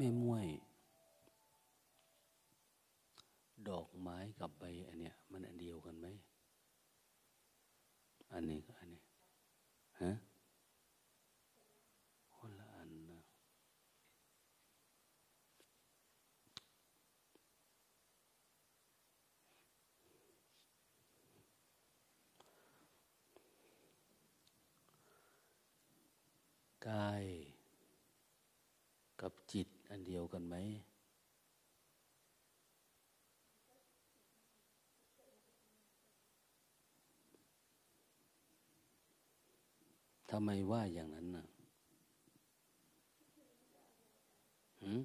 แม่ม้วย ดอกไม้กับใบอันเนี้ยมันอันเดียวกันไหม อันนี้กับอันนี้ฮะคนละอันนะกาย กับจิตอันเดียวกันไหม ทำไมว่าอย่างนั้นน่ะม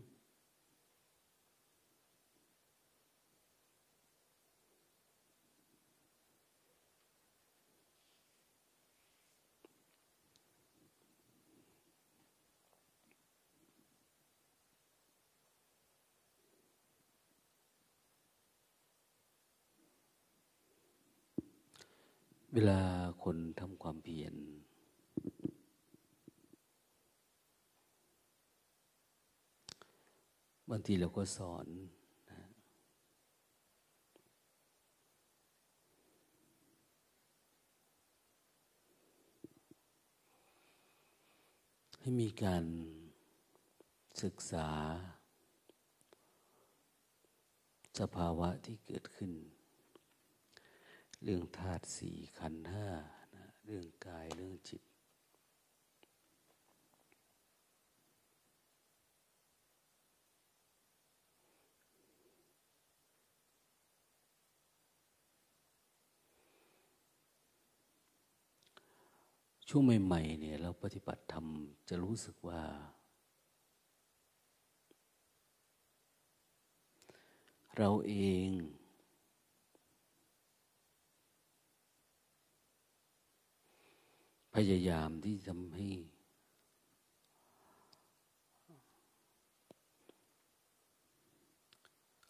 เวลาคนทำความเพียรบางทีเราก็สอนนะให้มีการศึกษา สภาวะที่เกิดขึ้น เรื่องธาตุสี่ขันธ์ห้านะเรื่องกายเรื่องจิต ช่วงใหม่ๆเนี่ยเราปฏิบัติธรรมจะรู้สึกว่าเราเอง พยายามที่ทำให้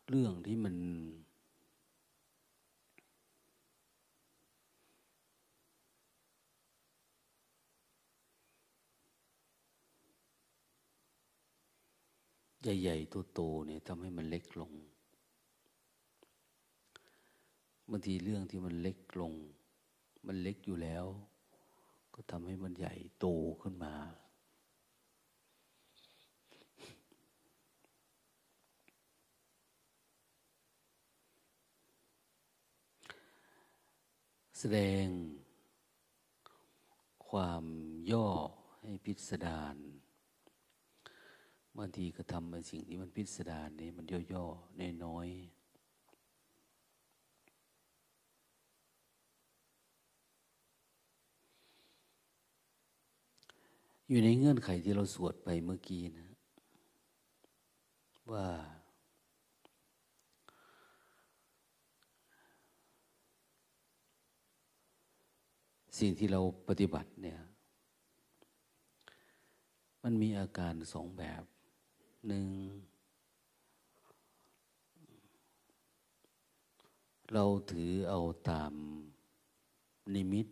เรื่องที่มัน ใหญ่ๆตัวโตเนี่ยทำให้มันเล็กลงบางทีเรื่องที่มันเล็กลง มันเล็กอยู่แล้ว ก็ทำให้มันใหญ่โตขึ้นมา แสดง ความย่อให้พิสดารบางทีก็ทำในสิ่งที่มันพิสดารนี่มันย่อๆน้อยๆ อยู่ในเงื่อนไขที่เราสวดไปเมื่อกี้นะ ว่า สิ่งที่เราปฏิบัติเนี่ย มันมีอาการสองแบบหนึ่งเราถือเอาตามนิมิต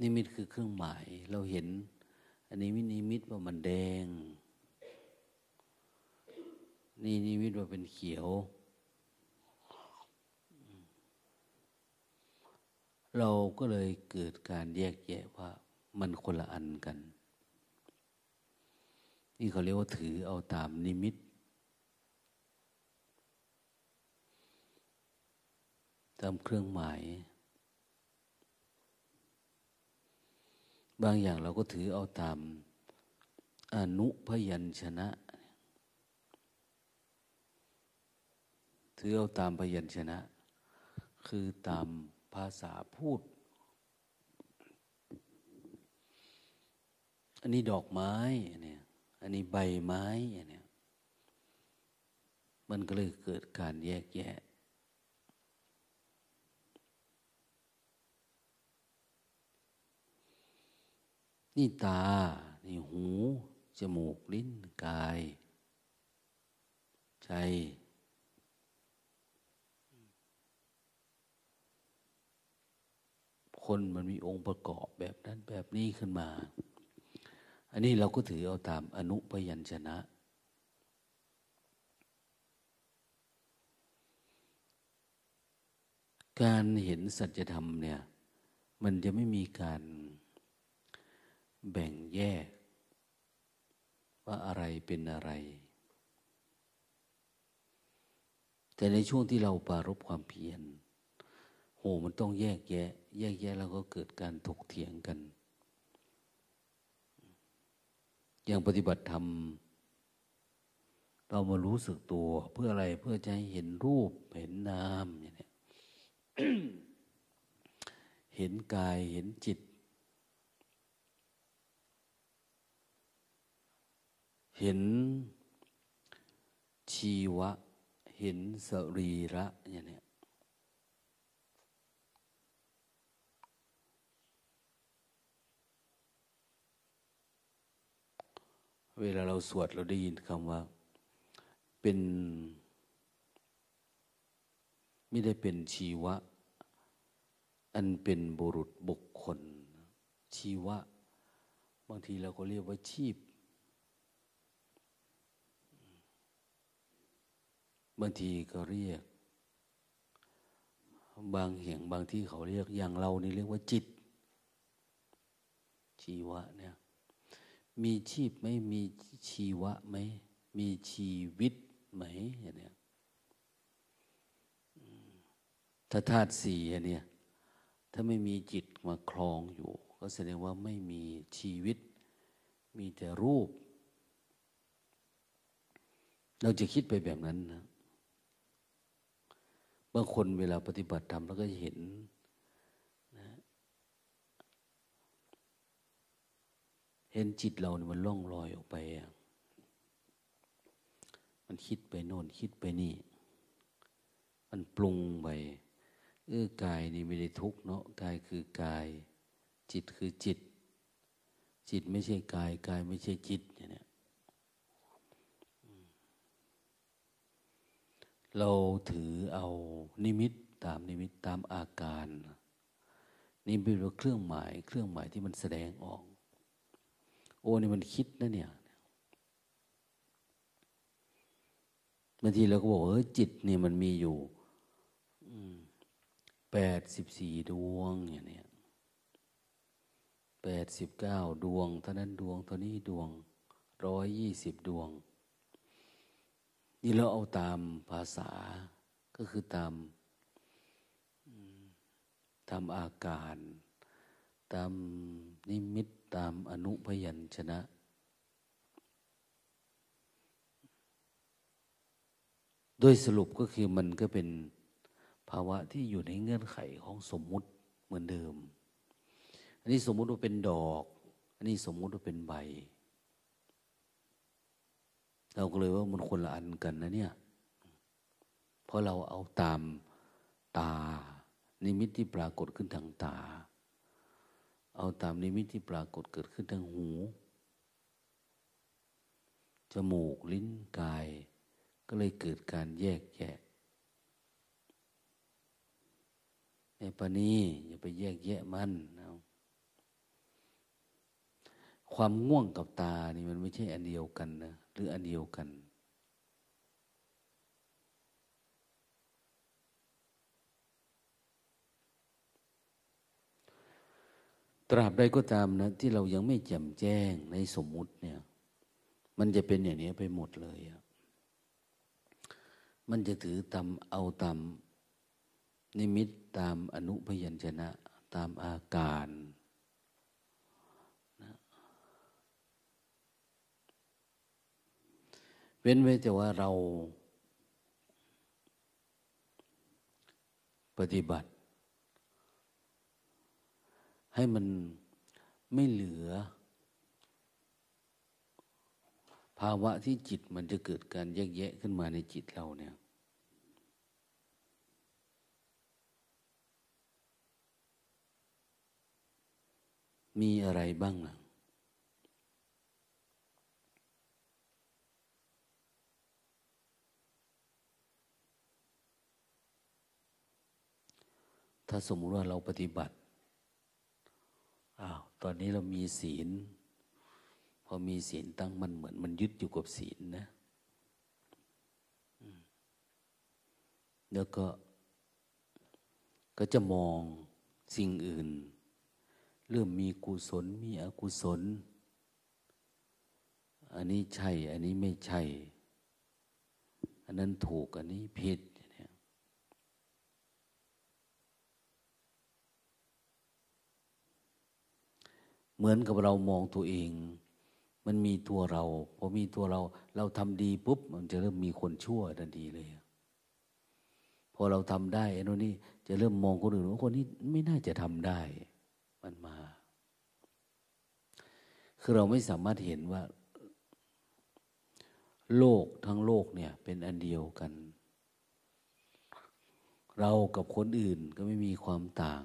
นิมิตคือเครื่องหมาย เราเห็น อันนี้มินิมิตว่ามันแดง นี่นิมิตว่าเป็นเขียว เราก็เลยเกิดการแยกแยะว่ามันคนละอันกัน นี่เขาเรียกว่าถือเอาตามนิมิต ตามเครื่องหมาย บางอย่างเราก็ถือเอาตามอนุพยัญชนะ ถือเอาตามพยัญชนะ คือตามภาษาพูด อันนี้ดอกไม้เนี่ย อันนี้ใบไม้เนี่ย มันก็เลยเกิดการแยกแยะ นี่ตา นี่หู จมูก ลิ้น กาย ใจ คนมันมีองค์ประกอบแบบนั้นแบบนี้ขึ้นมา อันนี้เราก็ถือเอาตามอนุพยัญชนะ การเห็นสัจธรรมเนี่ย มันจะไม่มีการ แบ่งแยก ว่าอะไรเป็นอะไร แต่ในช่วงที่เราปารบความเพียรโหมันต้องแยกแยะ แยกแยะแล้วก็เกิดการถกเถียงกัน อย่างปฏิบัติธรรมเรามารู้สึกตัวเพื่ออะไรเพื่อจะให้เห็นรูปเห็นนามอย่างนี้เห็นกายเห็นจิต เห็นชีวะ เห็นสรีระอย่างนี้เวลาเราสวดเราได้ยินคำว่า เป็น ไม่ได้เป็นชีวะ อันเป็นบุรุษบุคคล ชีวะ บางทีเราก็เรียกว่าชีพ บางทีก็เรียก บางแห่งบางที่เขาเรียกอย่างเรานี่เรียกว่าจิต ชีวะเนี่ย มีชีพไหมมีชีวะไหมมีชีวิตไหมอย่างเนี้ยถ้าธาตุสี่อันเนี้ยถ้าไม่มีจิตมาคลองอยู่ ก็แสดงว่าไม่มีชีวิต มีแต่รูป เราจะคิดไปแบบนั้นนะ บางคนเวลาปฏิบัติธรรมแล้วก็เห็นเห็นจิตเราเนี่ยมันล่องลอยออกไป มันคิดไปโน่นคิดไปนี่ มันปรุงไป เออกายนี่ไม่ได้ทุกเนาะ กายคือกาย จิตคือจิต จิตไม่ใช่กาย กายไม่ใช่จิตอย่ยางนี้ เราถือเอานิมิตตามนิมิตตามอาการ นี่เป็นเครื่องหมายเครื่องหมายที่มันแสดงออก โอ้นี่มันคิดนะเนี่ยบางทีเราก็บอกเออจิตเนี่ยมันมีอยู่แปดสิบสี่ดวงอย่างเนี้ยแปดสิบเก้าดวงเท่านั้นดวงเท่านี้ดวงร้อยยี่สิบดวง นี่เราเอาตามภาษาก็คือตามตามอาการ ตามนิมิตตามอนุพยัญชนะ โดยสรุปก็คือมันก็เป็นภาวะที่อยู่ในเงื่อนไขของสมมุติเหมือนเดิม อันนี้สมมุติว่าเป็นดอก อันนี้สมมุติว่าเป็นใบ เราก็เลยว่ามันคนละอันกันนะเนี่ย เพราะเราเอาตามตา นิมิตที่ปรากฏขึ้นทางตา เอาตามนิมิตที่ปรากฏเกิดขึ้นทางหู จมูกลิ้นกาย ก็เลยเกิดการแยกแยะในปนี้อย่าไปแยกแยะมันนะความง่วงกับตานี่มันไม่ใช่อันเดียวกันนะ หรืออันเดียวกัน ตราบใดก็ตามนะ ที่เรายังไม่แจ่มแจ้งในสมมุติเนี่ย มันจะเป็นอย่างนี้ไปหมดเลยอะมันจะถือตามเอาตามนิมิตตามอนุพยัญชนะ ตามอาการนะเว้นไว้แต่ว่าเราปฏิบัติ ให้มันไม่เหลือ ภาวะที่จิตมันจะเกิดการแยกแยะขึ้นมาในจิตเราเนี่ย มีอะไรบ้างล่ะ ถ้าสมมติว่าเราปฏิบัติอ้าวตอนนี้เรามีศีล พอมีศีลตั้งมันเหมือน มันยึดอยู่กับศีลนะแล้วก็ ก็จะมองสิ่งอื่น เริ่มมีกุศลมีอกุศล อันนี้ใช่ อันนี้ไม่ใช่ อันนั้นถูกอันนี้ผิด เหมือนกับเรามองตัวเอง มันมีตัวเราพอมีตัวเรา เราทำดีปุ๊บ มันจะเริ่มมีคนชั่วทันทีเลยพอเราทำได้ไอ้นนี่จะเริ่มมองคนอื่นว่าคนนี้ไม่น่าจะทำได้ มันมา คือเราไม่สามารถเห็นว่า โลกทั้งโลกเนี่ย เป็นอันเดียวกัน เรากับคนอื่นก็ไม่มีความต่าง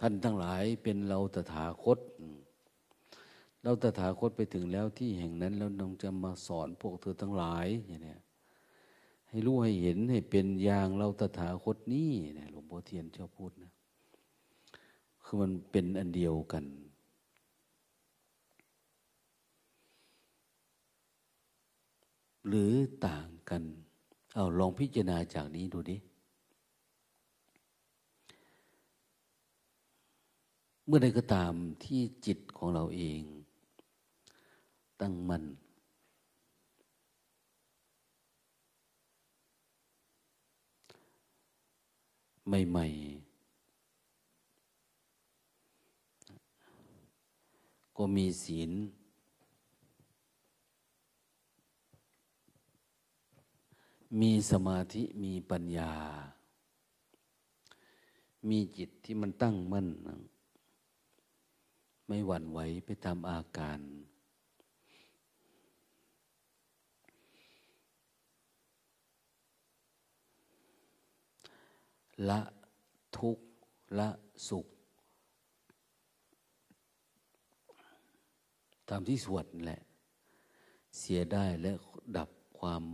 ท่านทั้งหลายเป็นเราตถาคต เราตถาคตไปถึงแล้วที่แห่งนั้นแล้วน้องจะมาสอนพวกเธอทั้งหลายอย่างนี้ให้รู้ให้เห็นให้เป็นอย่างเราตถาคตนี่เนี่ยหลวงพ่อเทียนชอบพูดนะ คือมันเป็นอันเดียวกัน หรือต่างกัน เอาลองพิจารณาจากนี้ดูดิ เมื่อใดก็ตามที่จิตของเราเอง ตั้งมัน่นใหม่ๆ ก็มีศีล มีสมาธิ มีปัญญา มีจิตที่มันตั้งมั่น ไม่หวั่นไหวไปตามอาการ ละทุกข์ละสุขตามที่สวดแหละ เสียได้และดับความ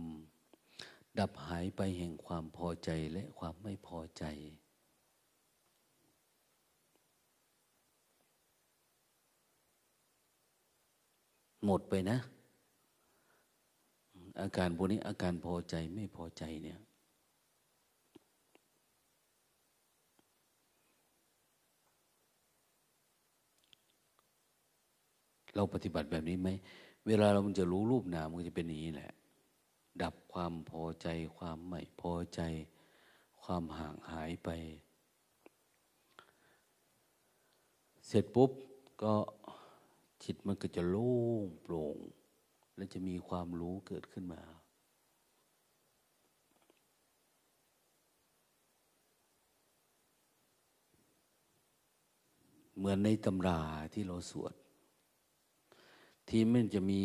ดับหายไปแห่งความพอใจและความไม่พอใจ หมดไปนะ อาการพวกนี้อาการพอใจไม่พอใจเนี่ย เราปฏิบัติแบบนี้ไหม เวลาเราจะรู้รูปนามมันจะเป็นอย่างนี้แหละ ดับความพอใจ ความไม่พอใจ ความห่างหายไป เสร็จปุ๊บก็ จิตมันก็จะโล่งโปร่ง และจะมีความรู้เกิดขึ้นมา เหมือนในตำราที่เราสวด ที่มันจะมี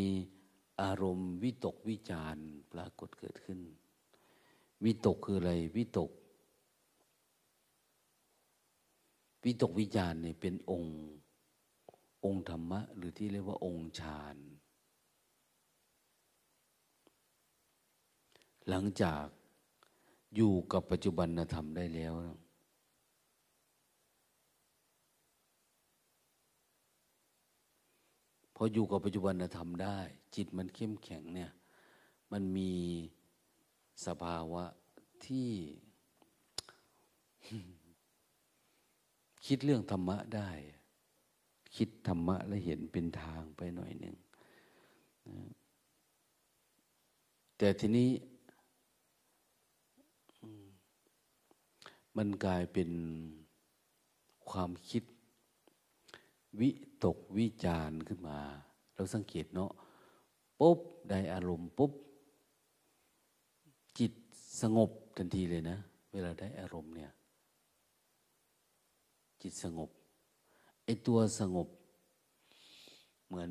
อารมณ์วิตกวิจารปรากฏเกิดขึ้น วิตกคืออะไร วิตก วิตกวิจารเนี่ยเป็นองค์ องค์ธรรมะ หรือที่เรียกว่าองค์ฌานหลังจากอยู่กับปัจจุบันธรรมได้แล้ว พออยู่กับปัจจุบันธรรมได้ จิตมันเข้มแข็งเนี่ย มันมีสภาวะที่คิดเรื่องธรรมะได้ คิดธรรมะและเห็นเป็นทางไปหน่อยหนึ่งแต่ทีนี้มันกลายเป็นความคิด วิตกวิจารขึ้นมา เราสังเกตเนาะปุ๊บได้อารมณ์ปุ๊บ จิตสงบทันทีเลยนะ เวลาได้อารมณ์เนี่ย จิตสงบ ไอตัวสงบ เหมือน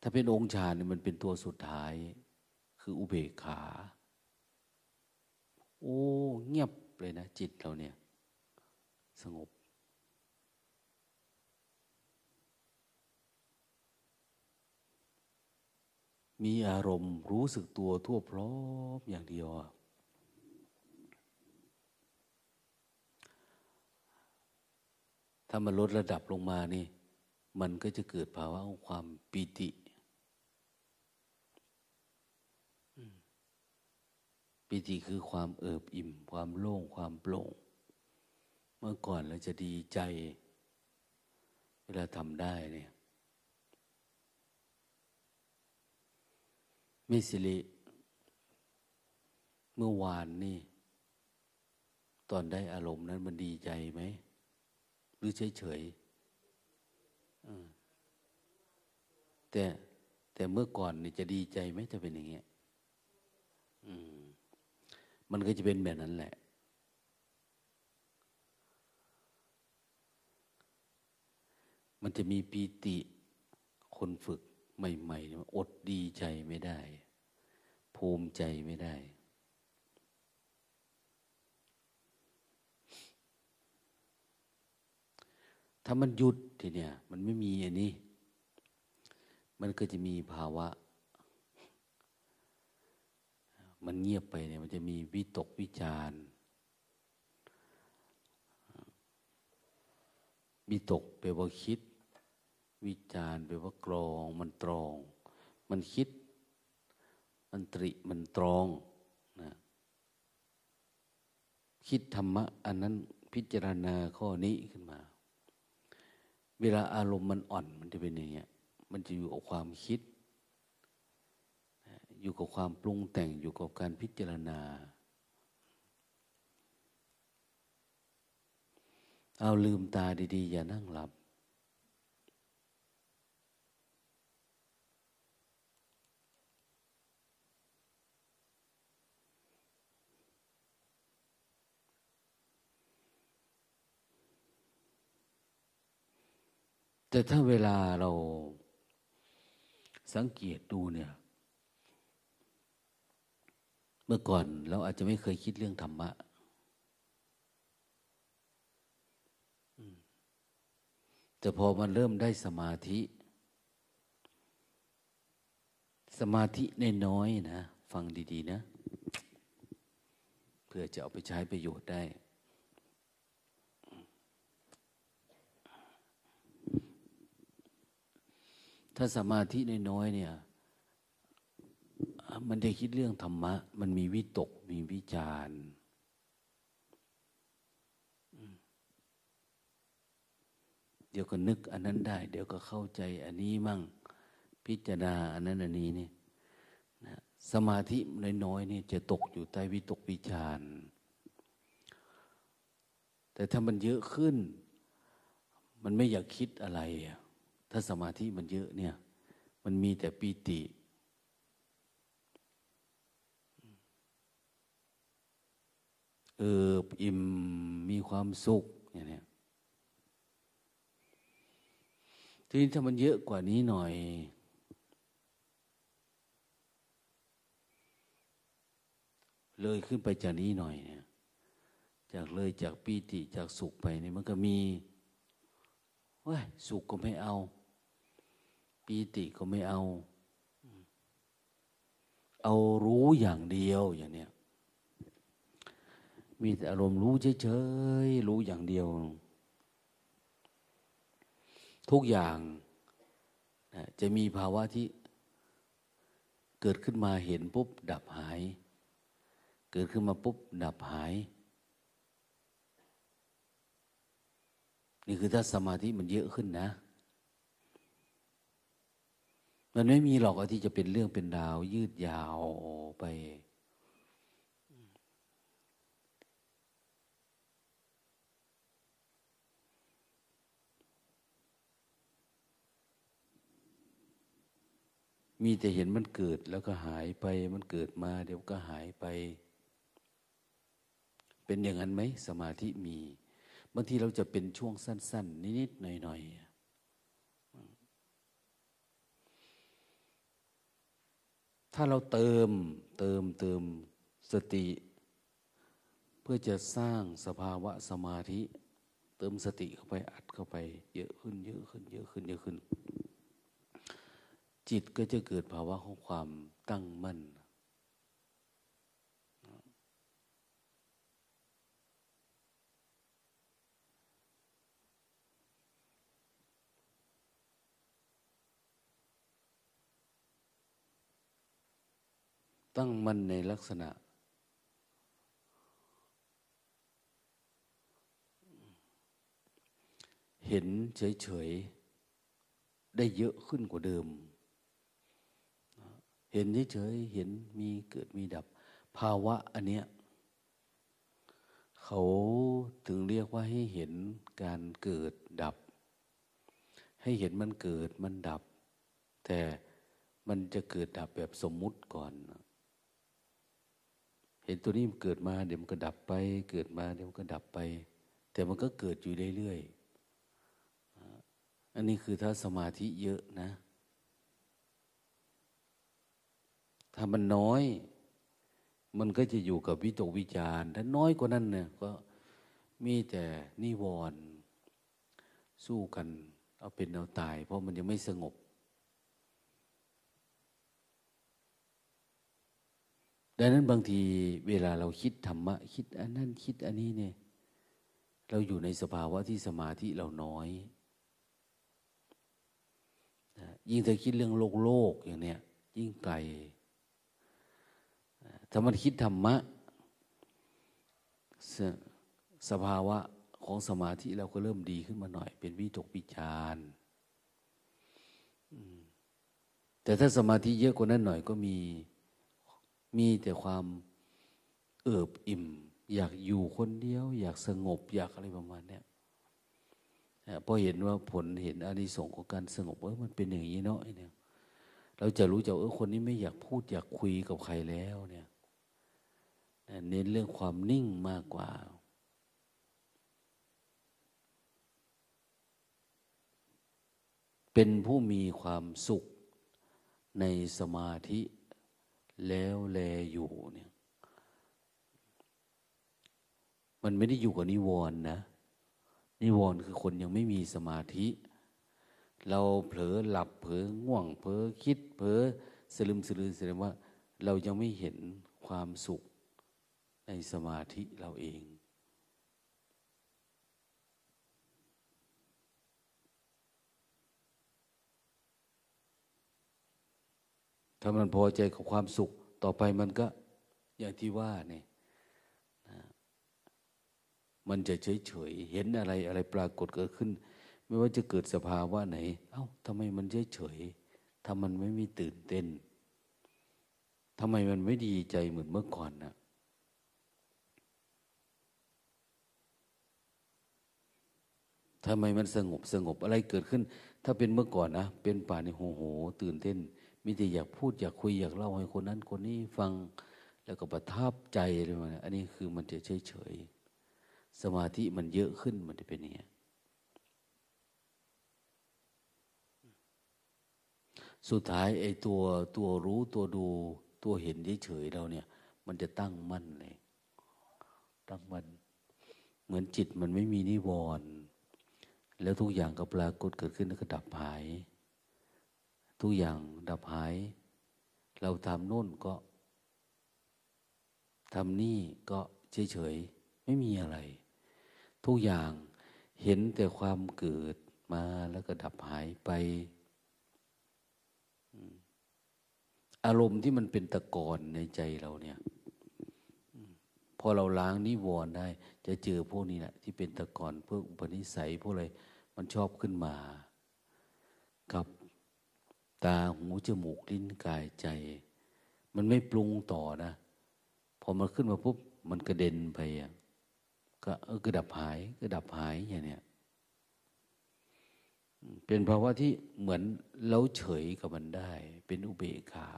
ถ้าเป็นองค์ฌานเนี่ยมันเป็นตัวสุดท้าย คืออุเบกขา โอ้เงียบเลยนะ จิตเราเนี่ย สงบมีอารมณ์รู้สึกตัวทั่วพร้อมอย่างเดียวอะ ถ้ามันลดระดับลงมานี่ มันก็จะเกิดภาวะของความปีติปีติคือความเอิบอิ่ม ความโล่งความโปร่ง เมื่อก่อนเราจะดีใจ เวลาทำได้เนี่ยมิสิริเมื่อวานนี่ ตอนได้อารมณ์นั้นมันดีใจไหม หรือเฉยเฉยแต่แต่เมื่อก่อนนี่จะดีใจไหมจะเป็นอย่างเงี้ยมันก็จะเป็นแบบนั้นแหละ มันจะมีปีติคนฝึกใหม่ๆอดดีใจไม่ได้ ภูมิใจไม่ได้ ถ้ามันหยุดทีเนี้ยมันไม่มีอันนี้ มันก็จะมีภาวะ มันเงียบไปเนี่ย มันจะมีวิตกวิจารวิตกไปว่าคิด วิจารไปว่ากรอง มันตรอง มันคิด มันตริมันตรองนะคิดธรรมะ อันนั้นพิจารณาข้อนี้ขึ้นมา เวลาอารมณ์มันอ่อน มันจะเป็นอย่างเงี้ย มันจะอยู่กับความคิด อยู่กับความปรุงแต่ง อยู่กับการพิจารณา เอาลืมตาดี ๆ อย่านั่งหลับ แต่ถ้าเวลาเราสังเกตดูเนี่ย เมื่อก่อนเราอาจจะไม่เคยคิดเรื่องธรรมะแต่พอมันเริ่มได้สมาธิ สมาธิในน้อยนะ ฟังดี ๆ นะ เพื่อจะเอาไปใช้ประโยชน์ได้ ถ้าสมาธิน้อยๆเนี่ย มันได้คิดเรื่องธรรมะ มันมีวิตก มีวิจารเดี๋ยวก็นึกอันนั้นได้ เดี๋ยวก็เข้าใจอันนี้มั่ง พิจารณาอันนั้นอันนี้นี่นะสมาธิน้อยๆนี่จะตกอยู่ใต้วิตกวิจารแต่ถ้ามันเยอะขึ้น มันไม่อยากคิดอะไรอะ ถ้าสมาธิมันเยอะเนี่ย มันมีแต่ปีติ เอออิ่มมีความสุขอย่างนี้ทีนี้ถ้ามันเยอะกว่านี้หน่อย เลยขึ้นไปจากนี้หน่อยเนี่ย จากเลยจากปีติจากสุขไปเนี่ยมันก็มีว้ยสุขก็ไม่เอา ปีติก็ไม่เอา เอารู้อย่างเดียวอย่างเนี้ยมีแต่อารมณ์รู้เฉยๆรู้อย่างเดียว ทุกอย่างจะมีภาวะที่เกิดขึ้นมาเห็นปุ๊บ ดับหาย เกิดขึ้นมาปุ๊บ ดับหาย นี่คือถ้าสมาธิมันเยอะขึ้นนะ มันไม่มีหรอกที่จะเป็นเรื่องเป็นดาว ยืดยาวไป มีแต่เห็นมันเกิดแล้วก็หายไป มันเกิดมาเดี๋ยวก็หายไป เป็นอย่างนั้นไหมสมาธิมี บางทีเราจะเป็นช่วงสั้น ๆ นิด ๆ หน่อย ๆ ถ้าเราเติมเติมเติมสติ เพื่อจะสร้างสภาวะสมาธิ เติมสติเข้าไปอัดเข้าไป เยอะขึ้น เยอะขึ้น เยอะขึ้นเยอะขึ้น จิตก็จะเกิดภาวะของความตั้งมั่น ม ตั้งมันในลักษณะ เห็นเฉยๆ ได้เยอะขึ้นกว่าเดิม เห็นเฉยๆ เห็นมีเกิดมีดับ ภาวะอันเนี้ยเขาถึงเรียกว่าให้เห็นการเกิดดับ ให้เห็นมันเกิดมันดับ แต่มันจะเกิดดับแบบสมมุติก่อน เห็นตัวนี้มันเกิดมาเดี๋ยวมันก็ดับไป เกิดมาเดี๋ยวมันก็ดับไป แต่มันก็เกิดอยู่เรื่อยๆอันนี้คือถ้าสมาธิเยอะนะ ถ้ามันน้อย มันก็จะอยู่กับวิตกวิจารถ้าน้อยกว่านั้นเนี่ยก็มีแต่นิวรณ์สู้กัน เอาเป็นเอาตาย เพราะมันยังไม่สงบ ดังนั้นบางทีเวลาเราคิดธรรมะ คิดอันนั้นคิดอันนี้เนี่ย เราอยู่ในสภาวะที่สมาธิเราน้อยยิ่งถ้าคิดเรื่องโลกโลกอย่างเนี้ยยิ่งไกลถ้ามันคิดธรรมะสสภาวะของสมาธิเราก็เริ่มดีขึ้นมาหน่อย เป็นวิตกวิจารแต่ถ้าสมาธิเยอะกว่านั้นหน่อยก็มี มีแต่ความเอิบอิ่ม อยากอยู่คนเดียว อยากสงบอยากอะไรประมาณนี้พอเห็นว่าผลเห็นอานิสงส์ของการสงบเออมันเป็นอย่างนี้เนาะเนี่ยเราจะรู้จักเออคนนี้ไม่อยากพูดอยากคุยกับใครแล้วเนี่ยเน้นเรื่องความนิ่งมากกว่า เป็นผู้มีความสุขในสมาธิ แล้วแลอยู่เนี่ย มันไม่ได้อยู่กับนิวรณ์นะ นิวรณ์คือคนยังไม่มีสมาธิ เราเผลอหลับเผลอง่วงเผลอคิด เผลอสลืมสลือแสดงว่า เรายังไม่เห็นความสุขในสมาธิเราเอง ถ้ามันพอใจกับความสุข ต่อไปมันก็อย่างที่ว่าเนี่ยมันจะเฉยเฉยเห็นอะไรอะไรปรากฏเกิดขึ้น ไม่ว่าจะเกิดสภาวะไหน เอา้าทำไมมันเฉยเฉยถ้ามันไม่มีตื่นเต้นทำไมมันไม่ดีใจเหมือนเมื่อก่อนนะทำไมมันสงบสงบอะไรเกิดขึ้น ถ้าเป็นเมื่อก่อนนะ เป็นป่าในโหโห ตื่นเต้น มีแต่อยากพูดอยากคุยอยากเล่าให้คนนั้นคนนี้ฟังแล้วก็ประทับใจอะไรมาอันนี้คือมันจะเฉยเฉยสมาธิมันเยอะขึ้นมันจะเป็นอย่างนี้สุดท้ายไอ้ตัวตัวรู้ตัวดูตัวเห็นเฉยๆเราเนี่ย มันจะตั้งมั่นเลย ตั้งมั่นเหมือนจิตมันไม่มีนิวรณ์แล้วทุกอย่างก็ปรากฏเกิดขึ้นแล้วก็ดับหาย ทุกอย่างดับหาย เราทำโน่นก็ทำนี่ก็เฉยๆ ไม่มีอะไร ทุกอย่างเห็นแต่ความเกิดมาแล้วก็ดับหายไป อารมณ์ที่มันเป็นตะกอนในใจเราเนี่ยพอเราล้างนิวรณ์ได้ จะเจอพวกนี้แหละที่เป็นตะกอนพวกอุปนิสัยพวกอะไรมันชอบขึ้นมา กับ ตาหูจมูกลิ้นกายใจ มันไม่ปรุงต่อนะพอมันขึ้นมาปุ๊บมันกระเด็นไปก็เออกระดับหายกระดับหายอย่างเนี้ยเป็นภาวะที่เหมือนเราเฉยกับมันได้ เป็นอุเบกขา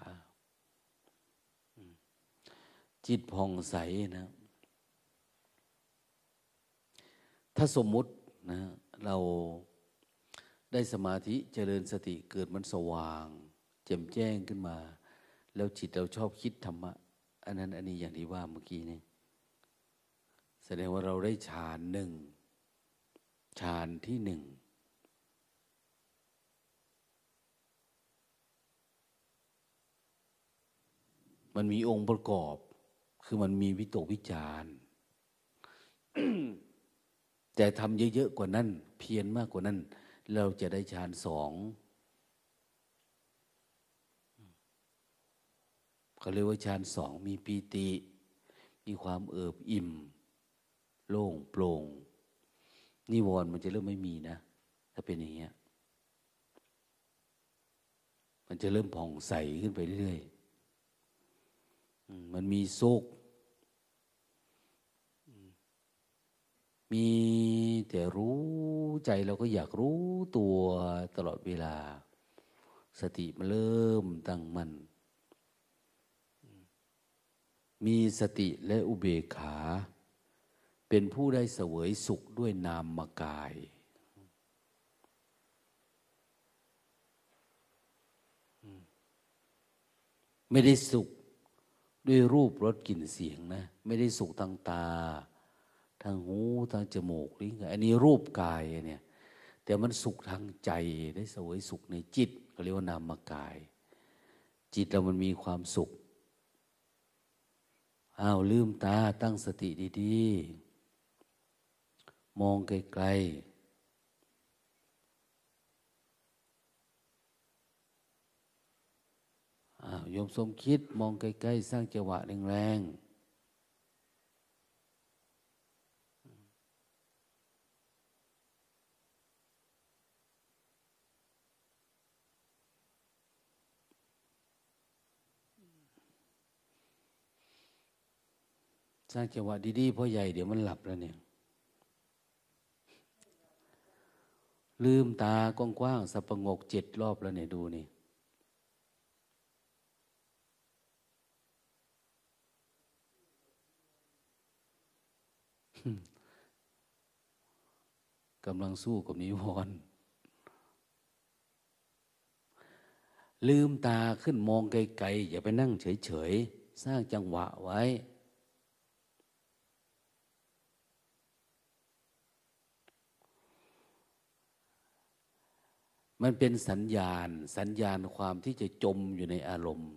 จิตผ่องใสนะ ถ้าสมมุตินะ เรา ได้สมาธิเจริญสติเกิดมันสว่าง แจ่มแจ้งขึ้นมา แล้วจิตเราชอบคิดธรรมะ อันนั้นอันนี้อย่างที่ว่าเมื่อกี้นี่แสดงว่าเราได้ฌานหนึ่งฌานที่หนึ่งมันมีองค์ประกอบ คือมันมีวิตกวิจารแต่ทำเยอะๆกว่านั้น เพียรมากกว่านั้น เราจะได้ฌานสองเขาเรียกว่าฌานสองมีปีติ มีความเอิบอิ่ม โล่งโปร่งนิวรณ์มันจะเริ่มไม่มีนะ ถ้าเป็นอย่างเงี้ย มันจะเริ่มผ่องใสขึ้นไปเรื่อยๆมันมีโศก มีแต่รู้ใจเราก็อยากรู้ตัวตลอดเวลา สติมันเริ่มตั้งมัน่นมีสติและอุเบกขา เป็นผู้ได้เสวยสุขด้วยนามมกาย ไม่ได้สุขด้วยรูปรสกลิ่นเสียงนะ ไม่ได้สุขทางตา ทางหูทางจมูกลิ้นอันนี้รูปกายเนี่ยแต่มันสุขทางใจได้สวยสุขในจิตเขาเรียกว่านามกาย จิตเรามันมีความสุขอ้าวลืมตาตั้งสติดีๆ มองไกลๆอ้าวยมสมคิดมองไกลๆ สร้างจังหวะแรงๆ สร้างจังหวะดีๆพ่อใหญ่เดี๋ยวมันหลับแล้วเนี่ย ลืมตากว้างๆสับประงกเจ็ดรอบแล้วเนี่ยดูนี่กำลังสู้กับนิวรณ์ลืมตาขึ้นมองไกลๆอย่าไปนั่งเฉยๆ สร้างจังหวะไว้ มันเป็นสัญญาณ สัญญาณความที่จะจมอยู่ในอารมณ์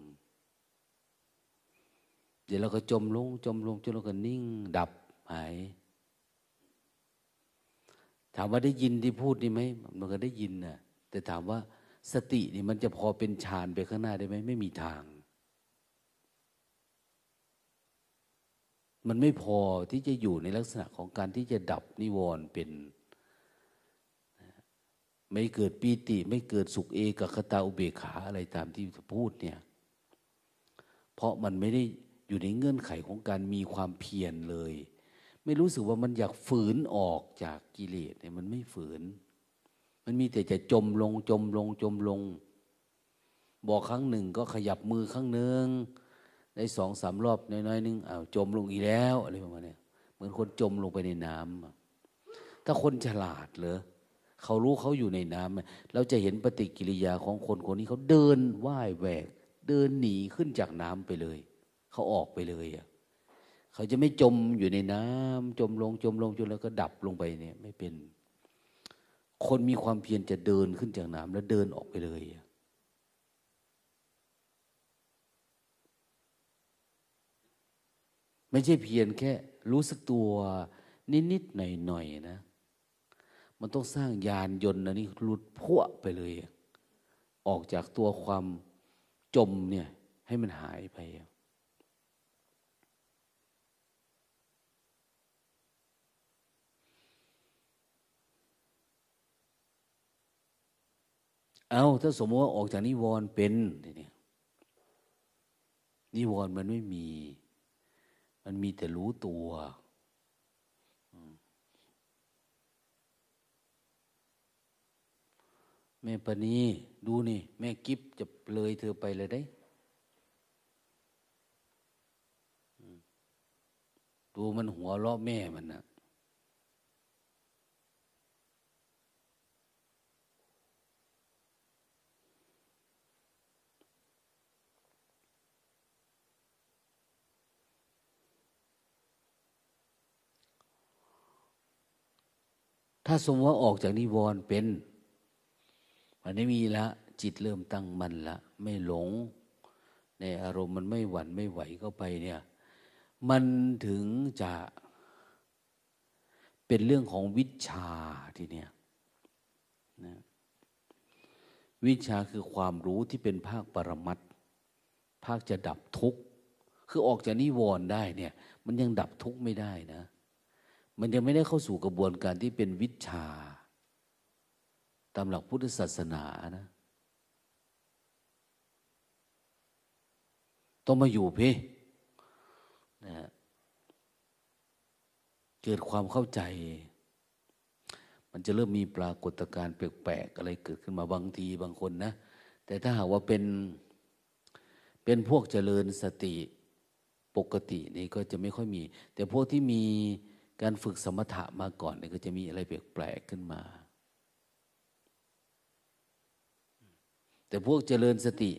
เดี๋ยวเราก็จมลง จมลงจนเราก็นิ่ง ดับหาย ถามว่าได้ยินที่พูดนี่ไหมมันก็ได้ยินนะแต่ถามว่าสตินี่มันจะพอเป็นฌานไปข้างหน้าได้ไหมไม่มีทาง มันไม่พอที่จะอยู่ในลักษณะของการที่จะดับนิวรณ์เป็น ไม่เกิดปีติ ไม่เกิดสุขเอกคตาอุเบกขาอะไรตามที่พูดเนี่ย เพราะมันไม่ได้อยู่ในเงื่อนไขของการมีความเพียรเลย ไม่รู้สึกว่ามันอยากฝืนออกจากกิเลสเนี่ยมันไม่ฝืน มันมีแต่จะจมลงจมลงจมลง บอกครั้งหนึ่งก็ขยับมือครั้งหนึ่งได้สองสามรอบน้อยๆนึงอ้าวจมลงอีกแล้วอะไรประมาณนี้เหมือนคนจมลงไปในน้ำถ้าคนฉลาดเหรอ เขารู้เขาอยู่ในน้ำเราจะเห็นปฏิกิริยาของคนคนนี้เขาเดินว่ายแหวก เดินหนีขึ้นจากน้ำไปเลย เขาออกไปเลยอะเขาจะไม่จมอยู่ในน้ำจมลงจมลงจนแล้วก็ดับลงไปเนี่ย ไม่เป็น คนมีความเพียรจะเดินขึ้นจากน้ำแล้วเดินออกไปเลยไม่ใช่เพียรแค่ รู้สึกตัวนิดๆหน่อยๆนะ มันต้องสร้างยานยนต์อันนี้หลุดพัวไปเลย ออกจากตัวความจมเนี่ยให้มันหายไป เอาถ้าสมมติว่าออกจากนิวรณ์เป็นเนี่ยนิวรณ์มันไม่มี มันมีแต่รู้ตัว แม่ปณีดูนี่ แม่กิฟจะเลยเธอไปเลยได้ ดูมันหัวล้อแม่มันนะถ้าสมมติว่าออกจากนิวรณ์เป็น มันไม่มีละ จิตเริ่มตั้งมันละ ไม่หลง ในอารมณ์มันไม่หวั่นไม่ไหวเข้าไปเนี่ย มันถึงจะเป็นเรื่องของวิชาทีเนี้ยนะวิชาคือความรู้ที่เป็นภาคปรมัตภาคจะดับทุกข์ คือออกจากนิวรณ์ได้เนี่ย มันยังดับทุกข์ไม่ได้นะ มันยังไม่ได้เข้าสู่กระบวนการที่เป็นวิชา ตามหลักพุทธศาสนานะต้องมาอยู่เพ่นะเกิดความเข้าใจ มันจะเริ่มมีปรากฏการณ์แปลกๆอะไรเกิดขึ้นมาบางทีบางคนนะ แต่ถ้าหากว่าเป็นเป็นพวกเจริญสติปกตินี่ก็จะไม่ค่อยมี แต่พวกที่มีการฝึกสมถะมาก่อนนี่ก็จะมีอะไรแปลกๆขึ้นมา แต่พวกเจริญสติ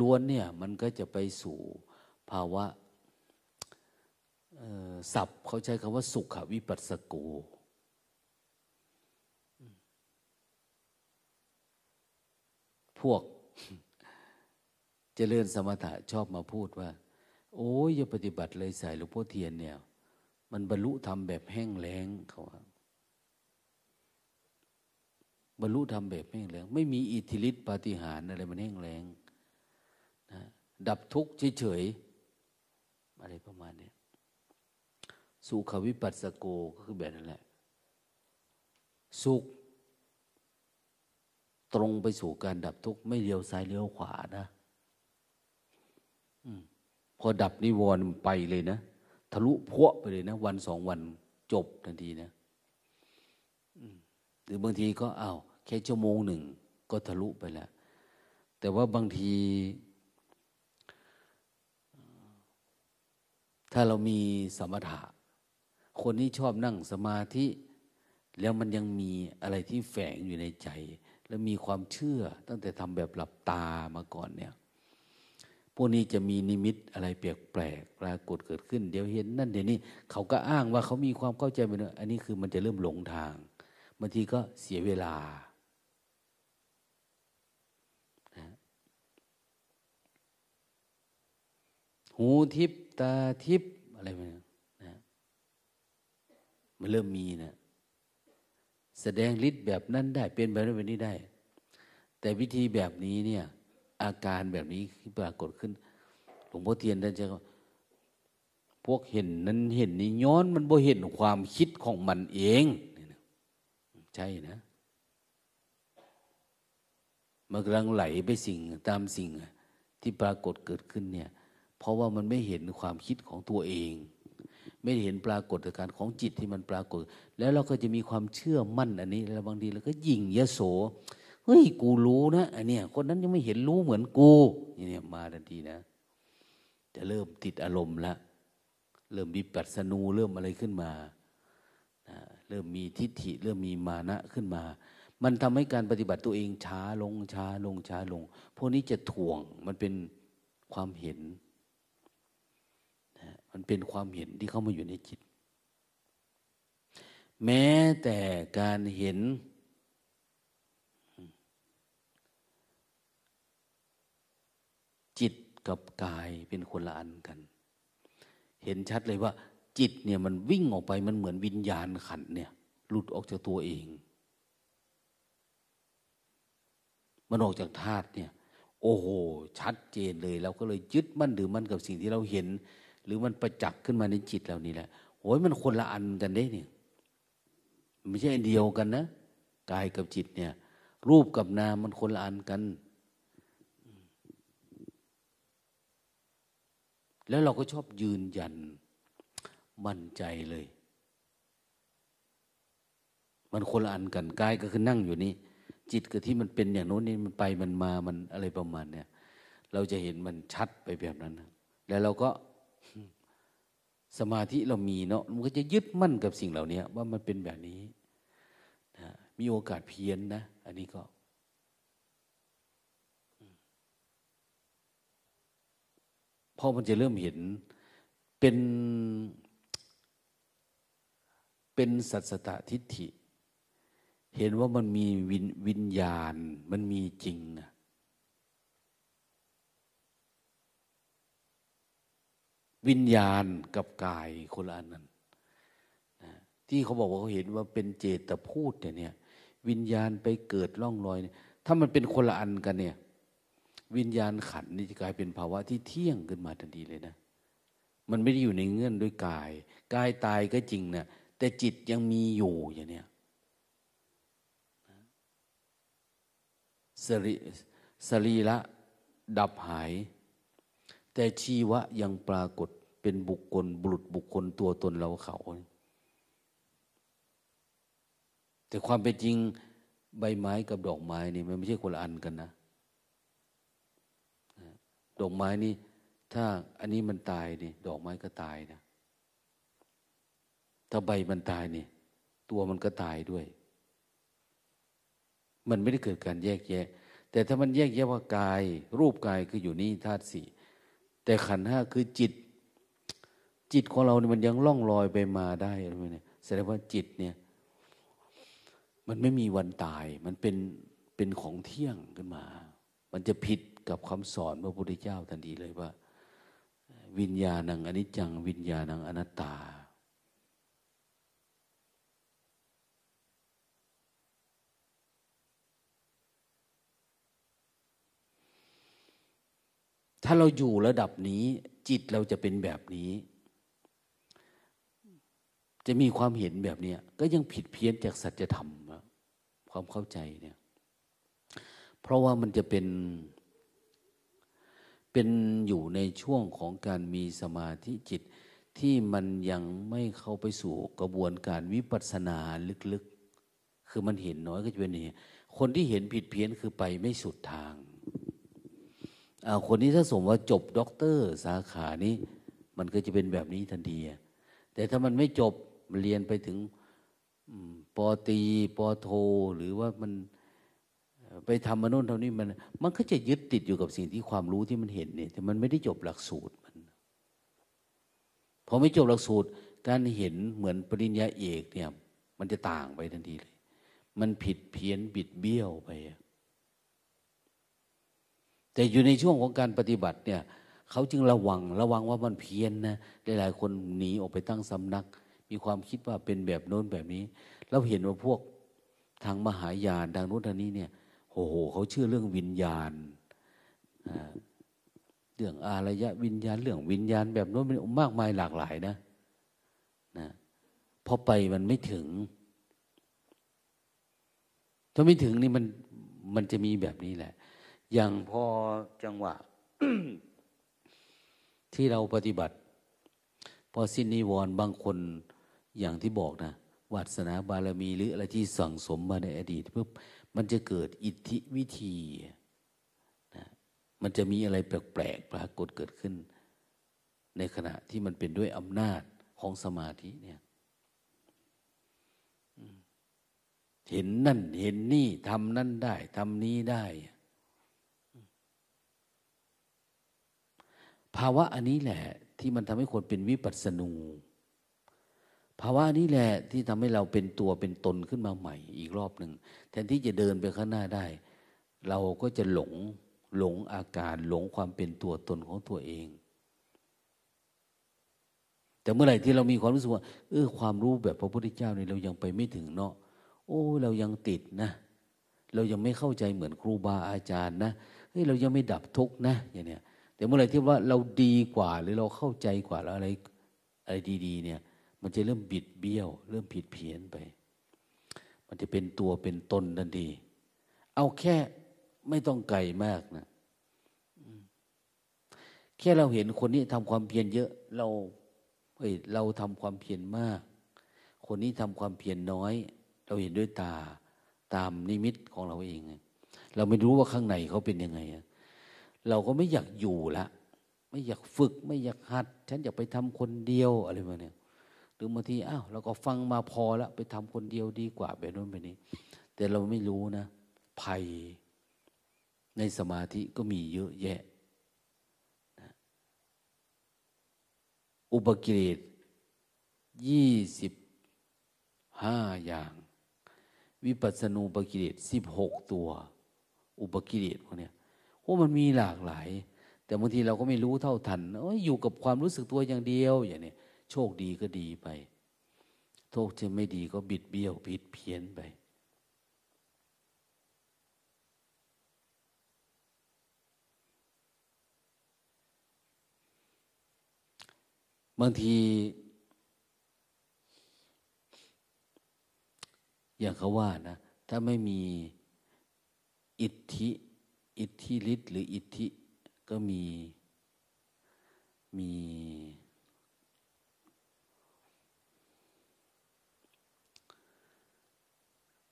ล้วนๆเนี่ยมันก็จะไปสู่ภาวะศัพท์เขาใช้คำว่าสุขวิปัสสโกพวกเจริญสมถะชอบมาพูดว่า โอ้ยอย่าปฏิบัติเลยสายหลวงพ่อเทียนเนี่ย มันบรรลุธรรมแบบแห้งแล้งเขาว่า บรรลุธรรมแบบแห้งแล้งไม่มีอิทธิฤทธิปาฏิหาริย์อะไรมันแห้งแล้งนะดับทุกข์เฉยๆอะไรประมาณนี้สุขวิปัสสโกก็คือแบบนั้นแหละ สุข ตรงไปสู่การดับทุกข์ไม่เลี้ยวซ้ายเลี้ยวขวานะอพอดับนิวรณ์ไปเลยนะ ทะลุพวไปเลยนะ วันสองวันจบทันทีนะ หรือบางทีก็อา้าวแค่ชั่วโมงหนึ่งก็ทะลุไปแล้ว แต่ว่าบางที ถ้าเรามีสมถะ คนนี้ชอบนั่งสมาธิ แล้วมันยังมีอะไรที่แฝงอยู่ในใจ แล้วมีความเชื่อตั้งแต่ทำแบบหลับตามาก่อนเนี่ยพวกนี้จะมีนิมิตอะไรแปลกแปลกปรากฏเกิดขึ้น เดี๋ยวเห็นนั่นเดี๋ยวนี้เขาก็อ้างว่าเขามีความเข้าใจไปเนอะอันนี้คือมันจะเริ่มหลงทาง บางทีก็เสียเวลาหูทิพตาทิพอะไรมันนะมันเริ่มมีนะแสดงฤทธิ์แบบนั้นได้เป็นแบบนั้นแบบนี้ได้ แต่วิธีแบบนี้เนี่ย อาการแบบนี้ที่ปรากฏขึ้นหลวงพ่อเทียนท่านจะพวกเห็นนั้นเห็นนี่ย้อนมันบ่เห็นความคิดของมันเอง ใช่นะมันกำลังไหลไปสิ่งตามสิ่งที่ปรากฏเกิดขึ้นเนี่ย เพราะว่ามันไม่เห็นความคิดของตัวเอง ไม่เห็นปรากฏการของจิตที่มันปรากฏ แล้วเราก็จะมีความเชื่อมั่นอันนี้ แล้วบางทีเราก็ยิงยโสเฮ้ยกูรู้นะอันเนี้ยคนนั้นยังไม่เห็นรู้เหมือนกูนี่ยมาทันทีนะ จะเริ่มติดอารมณ์ละเริ่มมีปัสนูเริ่มอะไรขึ้นมา เริ่มมีทิฏฐิ เริ่มมีมานะขึ้นมา มันทำให้การปฏิบัติตัวเองช้าลงช้าลงช้าลง พวกนี้จะถ่วงมันเป็นความเห็นมันเป็นความเห็นที่เข้ามาอยู่ในจิต แม้แต่การเห็นจิตกับกายเป็นคนละอันกัน เห็นชัดเลยว่า จิตเนี่ยมันวิ่งออกไปมันเหมือนวิญญาณขันเนี่ยหลุดออกจากตัวเอง มันออกจากธาตุเนี่ย โอ้โห ชัดเจนเลยเราก็เลยยึดมั่นหรือมั่นกับสิ่งที่เราเห็น หรือมันประจักษ์ขึ้นมาในจิตเรานี่แหละโอ้ยมันคนละอันกันได้เนี่ยไม่ใช่เดียวกันนะกายกับจิตเนี่ย รูปกับนามมันคนละอันกัน แล้วเราก็ชอบยืนยัน มั่นใจเลย มันคนละอันกันกายก็คือนั่งอยู่นี่จิตก็ที่มันเป็นอย่างโน้นนี่มันไปมันมามันอะไรประมาณเนี่ยเราจะเห็นมันชัดไปแบบนั้นแล้วเราก็สมาธิเรามีเนาะมันก็จะยึดมั่นกับสิ่งเหล่านี้ว่ามันเป็นแบบนี้นะมีโอกาสเพี้ยนนะ อันนี้ก็ พอมันจะเริ่มเห็นเป็น เป็นสัจตทิฏฐิ เห็นว่ามันมีวิญวญญาณ มันมีจริงนะวิญญาณกับกายคนละอันนั้นนะที่เขาบอกว่าเขาเห็นว่าเป็นเจตพูดเนี่ย วิญญาณไปเกิดล่องรอยถ้ามันเป็นคนละอันกันเนี่ย วิญญาณขันนี่จะกลายเป็นภาวะที่เที่ยงขึ้นมาทันทีเลยนะ มันไม่ได้อยู่ในเงื่อนด้วยกาย กายตายก็จริงเนะ แต่จิตยังมีอยู่อย่างเนี้ยสรีสรีละดับหาย แต่ชีวะยังปรากฏเป็นบุคคลบุรุษบุคคลตัวตนเราเขา แต่ความเป็นจริงใบไม้กับดอกไม้นี่มันไม่ใช่คนละอันกันนะ ดอกไม้นี่ถ้าอันนี้มันตายนี่ดอกไม้ก็ตายนะ ถ้าใบมันตายเนี่ยตัวมันก็ตายด้วย มันไม่ได้เกิดการแยกแยะ แต่ถ้ามันแยกแยะว่ากาย รูปกายคืออยู่นี่ธาตุสี่แต่ขันห้าคือจิต จิตของเราเนี่ยมันยังล่องลอยไปมาได้อะไรเนี่ยแสดงว่าจิตเนี่ย มันไม่มีวันตาย มันเป็นเป็นของเที่ยงขึ้นมา มันจะผิดกับคำสอนพระพุทธเจ้าทันทีเลยว่า วิญญาณังอนิจจัง วิญญาณังอนัตตา ถ้าเราอยู่ระดับนี้ จิตเราจะเป็นแบบนี้ จะมีความเห็นแบบนี้ก็ยังผิดเพี้ยนจากสัจธรรมความเข้าใจเนี่ยเพราะว่ามันจะเป็น เป็นอยู่ในช่วงของการมีสมาธิจิตที่มันยังไม่เข้าไปสู่กระบวนการวิปัสสนาลึกๆ คือมันเห็นน้อยก็จะเป็นนี่คนที่เห็นผิดเพี้ยนคือไปไม่สุดทาง คนนี้ถ้าสมมติว่าจบด็อกเตอร์สาขานี้ มันก็จะเป็นแบบนี้ทันทีแต่ถ้ามันไม่จบเรียนไปถึงป.ตรี ป.โท หรือว่ามันไปทำมนุษย์เท่านี้มัน มันก็จะยึดติดอยู่กับสิ่งที่ความรู้ที่มันเห็นเนี่ยแต่มันไม่ได้จบหลักสูตรมันพอไม่จบหลักสูตร การเห็นเหมือนปริญญาเอกเนี่ย มันจะต่างไปทันทีเลย มันผิดเพี้ยนบิดเบี้ยวไป แต่อยู่ในช่วงของการปฏิบัติเนี่ยเขาจึงระวังระวังว่ามันเพี้ยนนะหลายๆคนหนีออกไปตั้งสำนัก มีความคิดว่าเป็นแบบโน้นแบบนี้ เราเห็นว่าพวกทางมหายานทางโน้นทางนี้เนี่ยโอ้โหเขาเชื่อเรื่องวิญญาณเรื่องอารยะวิญญาณเรื่องวิญญาณแบบโน้นมันมากมายหลากหลายนะนะพอไปมันไม่ถึง ถ้าไม่ถึงนี่มันมันจะมีแบบนี้แหละ อย่างพอจังหวะ ที่เราปฏิบัติ พอสิ้นนิวรณ์บางคนอย่างที่บอกนะวัสนาบารมีหรืออะไรที่สั่งสมมาในอดีตปุ๊บมันจะเกิดอิทธิวิธีนะมันจะมีอะไรแปลกๆปรากฏเกิดขึ้น ในขณะที่มันเป็นด้วยอำนาจของสมาธิเนี่ยเห็นนั่นเห็นนี่ทำนั่นได้ทำนี้ได้ ภาวะอันนี้แหละ ที่มันทำให้คนเป็นวิปัสสนู ภาวะนี้แหละที่ทำให้เราเป็นตัวเป็นตนขึ้นมาใหม่อีกรอบหนึ่งแทนที่จะเดินไปข้างหน้าได้ เราก็จะหลงหลงอาการหลงความเป็นตัวตนของตัวเอง แต่เมื่อไหร่ที่เรามีความรู้สึกว่าเออความรู้แบบพระพุทธเจ้านี่เรายังไปไม่ถึงเนาะโอ้เรายังติดนะ เรายังไม่เข้าใจเหมือนครูบาอาจารย์นะเฮ้ยเรายังไม่ดับทุกข์นะอย่างเนี้ย แต่เมื่อไหร่ที่ว่าเราดีกว่า หรือเราเข้าใจกว่าแล้วอะไรอะไรดี ๆ เนี่ย มันจะเริ่มบิดเบี้ยว เริ่มผิดเพี้ยนไป มันจะเป็นตัวเป็นตนทันทีเอาแค่ไม่ต้องไกลมากนะแค่เราเห็นคนนี้ทำความเพียรเยอะเราเฮ้ยเราทำความเพียรมาก คนนี้ทำความเพียรน้อย เราเห็นด้วยตาตามนิมิตของเราเอง เราไม่รู้ว่าข้างในเขาเป็นยังไง เราก็ไม่อยากอยู่ละ ไม่อยากฝึกไม่อยากหัด ฉันอยากไปทำคนเดียวอะไรมาเนี่ยหรือบางทีอ้าวเราก็ฟังมาพอแล้วไปทำคนเดียวดีกว่าแบบนู้นแบบนี้ แต่เราไม่รู้นะ ภัยในสมาธิก็มีเยอะแยะนะอุปกิเลสยี่สิบห้าอย่าง วิปัสสนูปกิเลสสิบหกตัว อุปกิเลสพวกเนี้ย โอ้มันมีหลากหลาย แต่บางทีเราก็ไม่รู้เท่าทันโอ้ยอยู่กับความรู้สึกตัวอย่างเดียวอย่างนี้โชคดีก็ดีไป โชคที่ไม่ดีก็บิดเบี้ยวผิดเพี้ยนไปบางที อย่างเขาว่านะ ถ้าไม่มีอิทธิ อิทธิฤทธิ์หรืออิทธิก็มีมี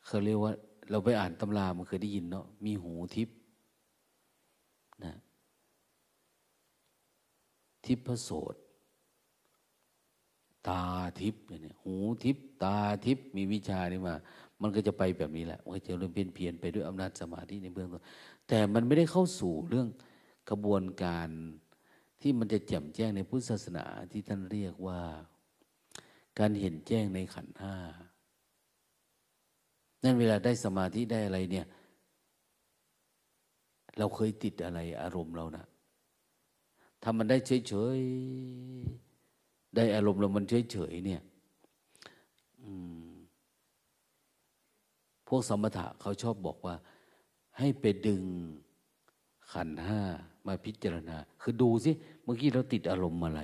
เขาเรียกว่า เราไปอ่านตำรามันเคยได้ยินเนาะมีหูทิพนะทิพโสดตาทิพเนี่ยหูทิพตาทิพมีวิชานี่มา มันก็จะไปแบบนี้แหละมันก็จะเริ่มเพียนเพียนไปด้วยอำนาจสมาธิในเบื้องต้น แต่มันไม่ได้เข้าสู่เรื่องกระบวนการที่มันจะแจ่มแจ้งในพุทธศาสนาที่ท่านเรียกว่า การเห็นแจ้งในขันธ์ห้านั่นเวลาได้สมาธิได้อะไรเนี่ย เราเคยติดอะไรอารมณ์เรานะถ้ามันได้เฉยๆ ได้อารมณ์เรามันเฉยๆเนี่ยพวกสมถะเขาชอบบอกว่า ให้ไปดึงขันห้ามาพิจารณา คือดูสิ เมื่อกี้เราติดอารมณ์อะไร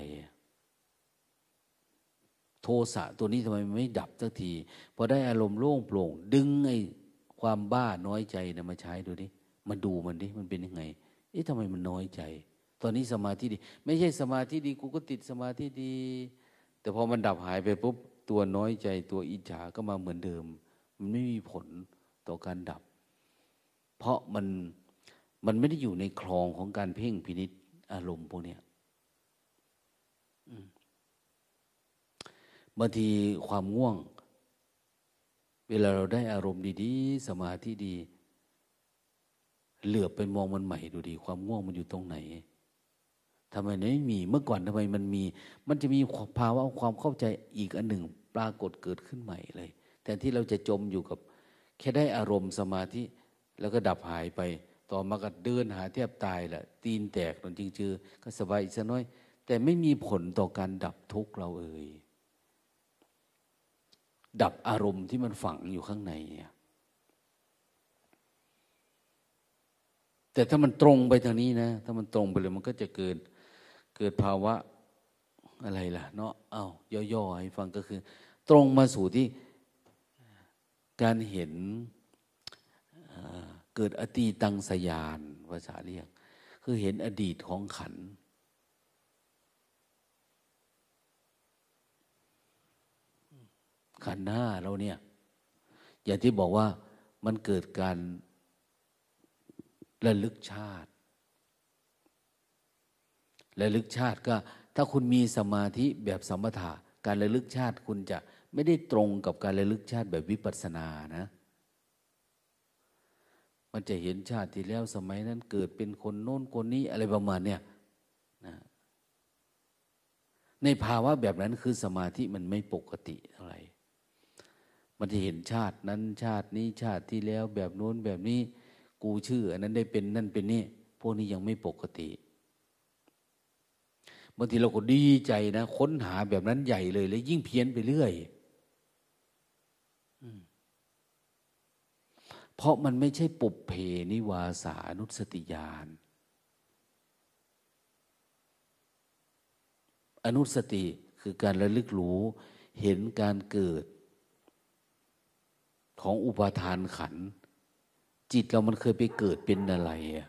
โทสะตัวนี้ทำไมไม่ดับสักทีพอได้อารมณ์โล่งโปร่ง ดึงไอ้ความบ้าน้อยใจนะมาใช้ดูดิมาดูมันดิมันเป็นยังไงเอ๊ะทำไมมันน้อยใจ ตอนนี้สมาธิดี ไม่ใช่สมาธิดีกูก็ติดสมาธิดี แต่พอมันดับหายไปปุ๊บตัวน้อยใจตัวอิจฉาก็มาเหมือนเดิม มันไม่มีผลต่อการดับ เพราะมันมันไม่ได้อยู่ในคลองของการเพ่งพินิษอารมณ์พวกนี้บางทีความง่วง เวลาเราได้อารมณ์ดีๆ สมาธิดี เหลือบไปมองมันใหม่ดูดี ความง่วงมันอยู่ตรงไหนทำไมไม่มีเมื่อก่อนทำไมมันมี มันจะมีภาวะความเข้าใจอีกอันหนึ่ง ปรากฏเกิดขึ้นใหม่เลย แต่ที่เราจะจมอยู่กับ แค่ได้อารมณ์สมาธิ แล้วก็ดับหายไป ต่อมาก็เดินหาแทบตายแหละตีนแตกนนจริงจือก็สบายอีกสักน้อย แต่ไม่มีผลต่อการดับทุกข์เราเอ่ยดับอารมณ์ที่มันฝังอยู่ข้างในเนี่ยแต่ถ้ามันตรงไปทางนี้นะ ถ้ามันตรงไปเลยมันก็จะเกิดเกิดภาวะอะไรล่ะ เนาะเอา้าย่อๆให้ฟังก็คือ ตรงมาสู่ที่การเห็น เกิดอตีตังสยานภาษาเรียก คือเห็นอดีตของขัน ขันหน้าเราเนี่ย อย่างที่บอกว่ามันเกิดการระลึกชาติระลึกชาติก็ ถ้าคุณมีสมาธิแบบสมถะการระลึกชาติคุณจะไม่ได้ตรงกับการระลึกชาติแบบวิปัสสนานะ มันจะเห็นชาติที่แล้วสมัยนั้นเกิดเป็นคนโน้นคนนี้อะไรประมาณเนี่ยนะในภาวะแบบนั้นคือสมาธิมันไม่ปกติเท่าไหร่ มันจะเห็นชาตินั้นชาตินี้ชาติที่แล้วแบบโน้นแบบนี้ กูชื่ออันนั้นได้เป็นนั่นเป็นนี่พวกนี้ยังไม่ปกติบางทีเราก็ดีใจนะ ค้นหาแบบนั้นใหญ่เลย แล้วยิ่งเพี้ยนไปเรื่อย เพราะมันไม่ใช่ปุบเพนิวาสานุสติยานอนุสติคือการระลึกรู้เห็นการเกิด ของอุปาทานขัน จิตเรามันเคยไปเกิดเป็นอะไรอะ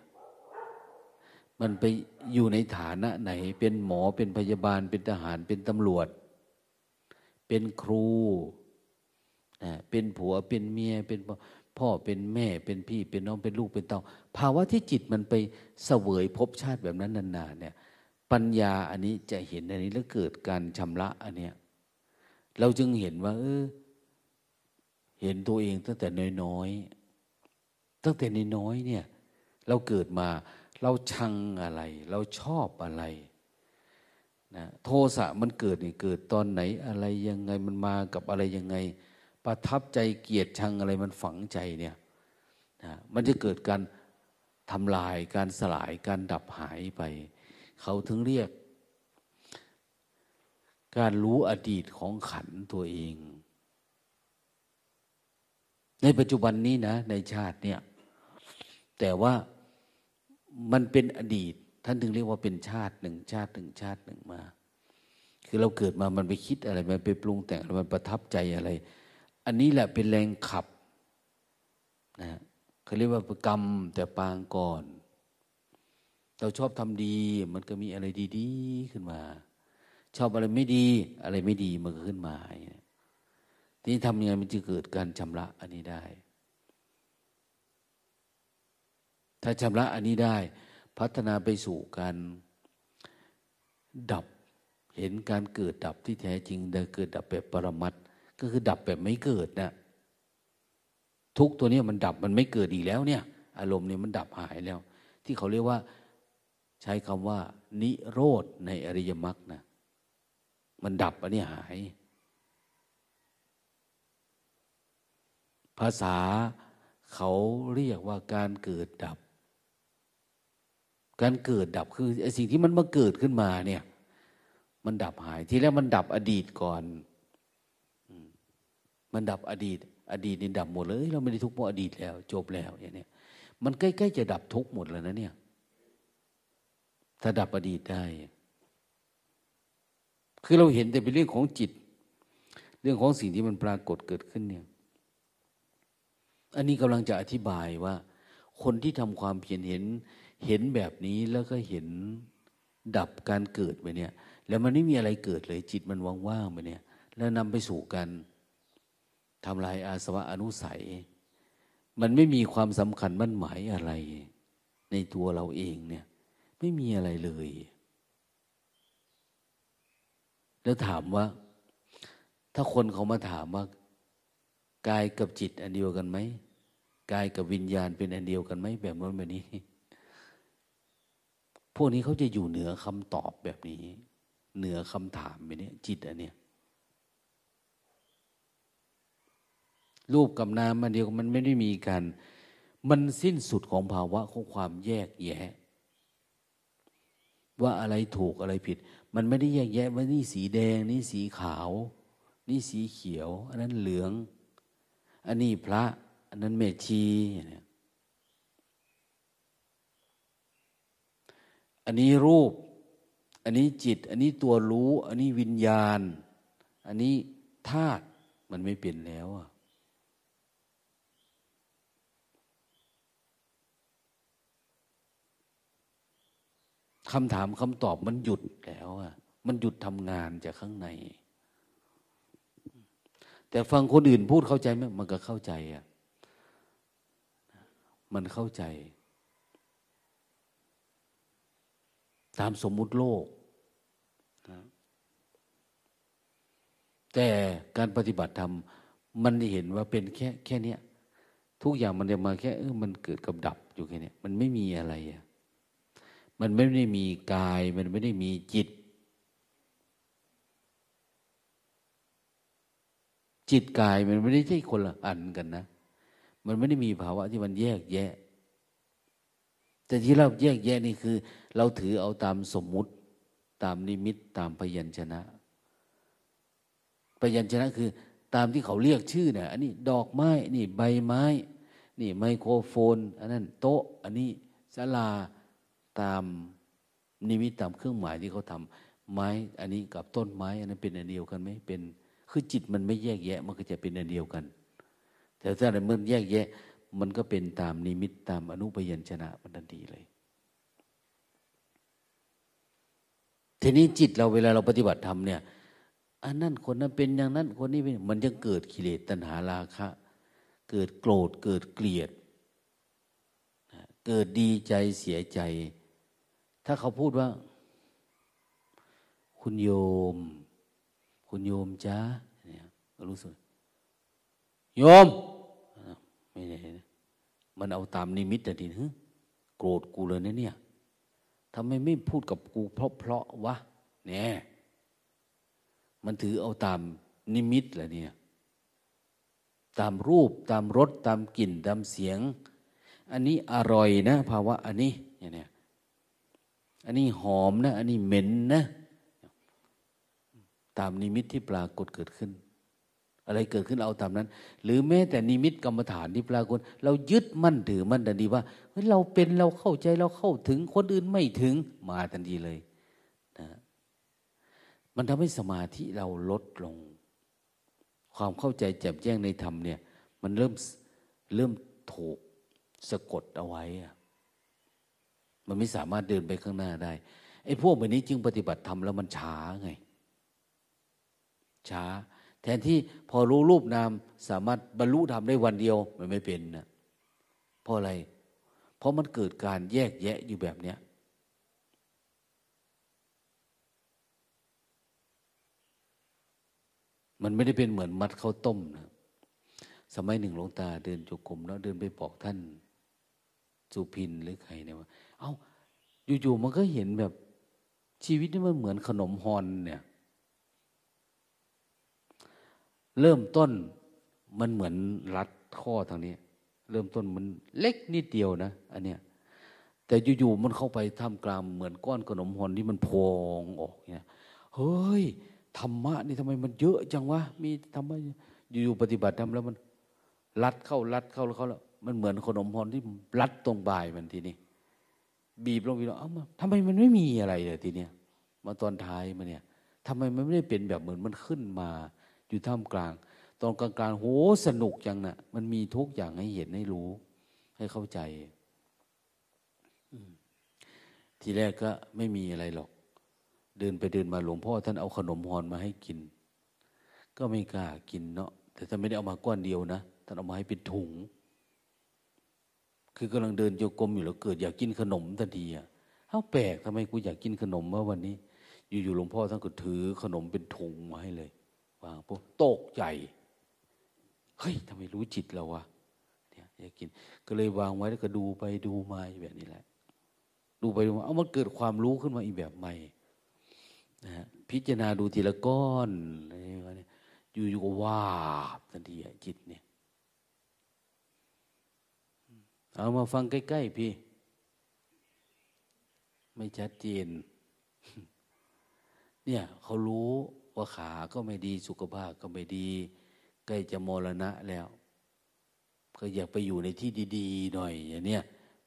มันไปอยู่ในฐานะไหน เป็นหมอเป็นพยาบาลเป็นทหารเป็นตำรวจ เป็นครูเป็นผัวเป็นเมียเป็น พ่อเป็นแม่เป็นพี่เป็นน้องเป็นลูกเป็นเต้าภาวะที่จิตมันไปเสวยภพชาติแบบนั้นนานๆเนี่ยปัญญาอันนี้จะเห็นอันนี้แล้วเกิดการชำระอันเนี้ยเราจึงเห็นว่าเออเห็นตัวเองตั้งแต่น้อยๆ ตั้งแต่น้อยๆเนี่ย เราเกิดมาเราชังอะไร เราชอบอะไรนะโทสะมันเกิดนี่เกิดตอนไหนอะไรยังไงมันมากับอะไรยังไง ประทับใจเกียดชังอะไรมันฝังใจเนี่ยนะมันจะเกิดการทำลายการสลายการดับหายไป เขาถึงเรียก การรู้อดีตของขันตัวเอง ในปัจจุบันนี้นะ ในชาติเนี่ย แต่ว่ามันเป็นอดีต ท่านถึงเรียกว่าเป็นชาติหนึ่งชาติหนึ่งชาติหนึ่งมาคคือเราเกิดมามันไปคิดอะไร มันไปปรุงแต่งมันประทับใจอะไร อันนี้แหละเป็นแรงขับนะเขาเรียกว่ากรรมแต่ปางก่อน เราชอบทำดี มันก็มีอะไรดีๆขึ้นมา ชอบอะไรไม่ดี อะไรไม่ดีมันก็ขึ้นมาทีนี้ทำยังไงมันจะเกิดการชำระอันนี้ได้ ถ้าชำระอันนี้ได้ พัฒนาไปสู่การดับ เห็นการเกิดดับที่แท้จริงเดิเกิดดับแบบปรมัต ก็คือดับแบบไม่เกิดนะทุกตัวนี้มันดับมันไม่เกิดอีกแล้วเนี่ย อารมณ์เนี่ยมันดับหายแล้ว ที่เขาเรียกว่าใช้คำว่า นิโรธในอริยมรรคนะมันดับอันนี้หาย ภาษาเขาเรียกว่าการเกิดดับ การเกิดดับคือไอ้สิ่งที่มันมาเกิดขึ้นมาเนี่ย มันดับหาย ทีแรกมันดับอดีตก่อน มันดับอดีต อดีตนี่ดับหมดเลย เราไม่ได้ทุกข์เพราะอดีตแล้ว จบแล้วอย่างนี้มันใกล้ๆจะดับทุกข์หมดแล้วนะเนี่ย ถ้าดับอดีตได้ คือเราเห็นแต่เป็นเรื่องของจิต เรื่องของสิ่งที่มันปรากฏเกิดขึ้นเนี่ย อันนี้กำลังจะอธิบายว่า คนที่ทำความเพียรเห็น เห็นแบบนี้แล้วก็เห็นดับการเกิดไปเนี่ย แล้วมันไม่มีอะไรเกิดเลย จิตมันว่างๆไปเนี่ย แล้วนำไปสู่การ ทำลายอาสวะอนุสัย มันไม่มีความสำคัญมั่นหมายอะไร ในตัวเราเองเนี่ย ไม่มีอะไรเลย แล้วถามว่า ถ้าคนเขามาถามว่ากายกับจิตอันเดียวกันไหมกายกับวิญญาณเป็นอันเดียวกันไหมแบบนั้นแบบนี้ พวกนี้เขาจะอยู่เหนือคำตอบแบบนี้ เหนือคำถามไปเนี่ยจิตอันเนี้ย รูปกับนามมันเดียวมันไม่ได้มีการมันสิ้นสุดของภาวะของความแยกแยะ ว่าอะไรถูกอะไรผิด มันไม่ได้แยกแยะว่านี่สีแดง นี่สีขาว นี่สีเขียว อันนั้นเหลือง อันนี้พระ อันนั้นเมชีอันนี้รูป อันนี้จิต อันนี้ตัวรู้ อันนี้วิญญาณ อันนี้ธาตุมันไม่เปลี่ยนแล้วอะ คำถามคำตอบมันหยุดแล้วอะมันหยุดทำงานจากข้างใน แต่ฟังคนอื่นพูดเข้าใจไหมมันก็เข้าใจอะมันเข้าใจ ตามสมมุติโลกนะแต่การปฏิบัติธรรมมันเห็นว่าเป็นแค่แค่นี้ทุกอย่างมันจะมาแค่เออมันเกิดกับดับอยู่แค่นี้มันไม่มีอะไรอะ มันไม่ได้มีกาย มันไม่ได้มีจิต จิตกายมันไม่ได้ใช่คนละอันกันนะ มันไม่ได้มีภาวะที่มันแยกแยะ แต่ที่เราแยกแยะนี่คือ เราถือเอาตามสมมุติ ตามนิมิตตามพยัญชนะ พยัญชนะคือ ตามที่เขาเรียกชื่อเนี่ยอันนี้ดอกไม้ นี่ใบไม้ นี่ไมโครโฟน อันนั้นโต๊ะ อันนี้ศาลา ตามนิมิตตามเครื่องหมายที่เขาทำไม้อันนี้กับต้นไม้ อันนั้นเป็นอันเดียวกันไหมเป็นคือจิตมันไม่แยกแยะมันก็จะเป็นอันเดียวกัน แต่ถ้าเมื่อแยกแยะ มันก็เป็นตามนิมิตตามอนุปยัญชนะมันทันทีเลย ทีนี้จิตเราเวลาเราปฏิบัติธรรมเนี่ยอันนั้นคนนั้นเป็นอย่างนั้นคนนี้เป็นมันจะเกิดกิเลสตัณหาราคะ เกิดโกรธเกิดเกลียด เกิดดีใจเสียใจ ถ้าเขาพูดว่า คุณโยม คุณโยมจ้าเนี่ยรู้สึกโยมไม่ได้มันเอาตามนิมิตแต่ทีนึงโกรธกูเลยนะเนี่ยทำไมไม่พูดกับกูเพราะเพราะวะเนี่ยมันถือเอาตามนิมิตแหละเนี่ย ตามรูปตามรสตามกลิ่น ตามเสียง อันนี้อร่อยนะ ภาวะอันนี้เนี่ย อันนี้หอมนะ อันนี้เหม็นนะ ตามนิมิตที่ปรากฏเกิดขึ้น อะไรเกิดขึ้นเอาตามนั้น หรือแม้แต่นิมิตกรรมฐานที่ปรากฏ เรายึดมั่นถือมั่นทันทีว่าเราเป็นเราเข้าใจเราเข้าถึงคนอื่นไม่ถึงมาทันทีเลยนะมันทำให้สมาธิเราลดลง ความเข้าใจแจ่มแจ้งในธรรมเนี่ย มันเริ่มเริ่มถูกสะกดเอาไว้อะ มันไม่สามารถเดินไปข้างหน้าได้ไอ้พวกแบบนี้จึงปฏิบัติธรรมแล้วมันช้าไง ช้า แทนที่พอรู้รูปนาม สามารถบรรลุธรรมได้วันเดียวมันไม่เป็นนะเพราะอะไร เพราะมันเกิดการแยกแยะอยู่แบบเนี้ยมันไม่ได้เป็นเหมือนมัดข้าวต้มนะสมัยหนึ่งหลวงตาเดินจุกรมแล้วเดินไปบอกท่านสุพินหรือใครเนี่ยว่า เอา้าอยู่ๆมันก็เห็นแบบชีวิตนี่มันเหมือนขนมฮอนเนี่ย เริ่มต้นมันเหมือนรัดข้อทางนี้ เริ่มต้นมันเล็กนิดเดียวนะอันเนี้ยแต่อยู่ๆมันเข้าไปท่ามกลางเหมือนก้อนขนมฮอนที่มันพองออกเนี่ยเฮ้ยธรรมะนี่ทำไมมันเยอะจังวะมีธรรมะอยู่ๆปฏิบัติทำแล้วมันรัดเข้ารัดเข้าแล้วเขาแล้วมันเหมือนขนมฮอนที่รัดตรงบ่ายมันทีนี้ บีบลงบีบลงเอ้ามาทำไมมันไม่มีอะไรเลยทีเนี้ยมาตอนท้ายมาเนี่ยทำไมมันไม่ได้เป็นแบบเหมือนมันขึ้นมา อยู่ท่ามกลาง ตอนกลางกลางโหสนุกจังนะ่ะ มันมีทุกอย่างให้เห็นให้รู้ ให้เข้าใจทีแรกก็ไม่มีอะไรหรอก เดินไปเดินมาหลวงพ่อท่านเอาขนมฮอนมาให้กิน ก็ไม่กล้ากินเนาะแต่ท่านไม่ได้เอามาก้อนเดียวนะท่านเอามาให้เป็นถุง คือกำลังเดินโยกรมอยู่แล้วเกิดอยากกินขนมทันทีอะเอ้าแปลกทำไมกูอยากกินขนมเมื่อวันนี้ อยู่ๆหลวงพ่อท่านก็ถือขนมเป็นถุงมาให้เลยวางปุ๊บตกใจเฮ้ยทำไมรู้จิตเราวะเนี่ยอยากกิน ก็เลยวางไว้แล้วก็ดูไปดูมาแบบนี้แหละ ดูไปดูมาเอามันเกิดความรู้ขึ้นมาอีกแบบใหม่นะฮะพิจารณาดูทีละก้อนอะไรอย่างเงี้ยอยู่ๆก็ว่าทันทีจิตเนี่ย เอามาฟังใกล้ ๆ พี่ ไม่ชัดเจน เนี่ยเขารู้ว่าขาก็ไม่ดีสุขภาพก็ไม่ดี ใกล้จะมรณะแล้ว ก็อยากไปอยู่ในที่ดีๆหน่อยอย่างเนี้ย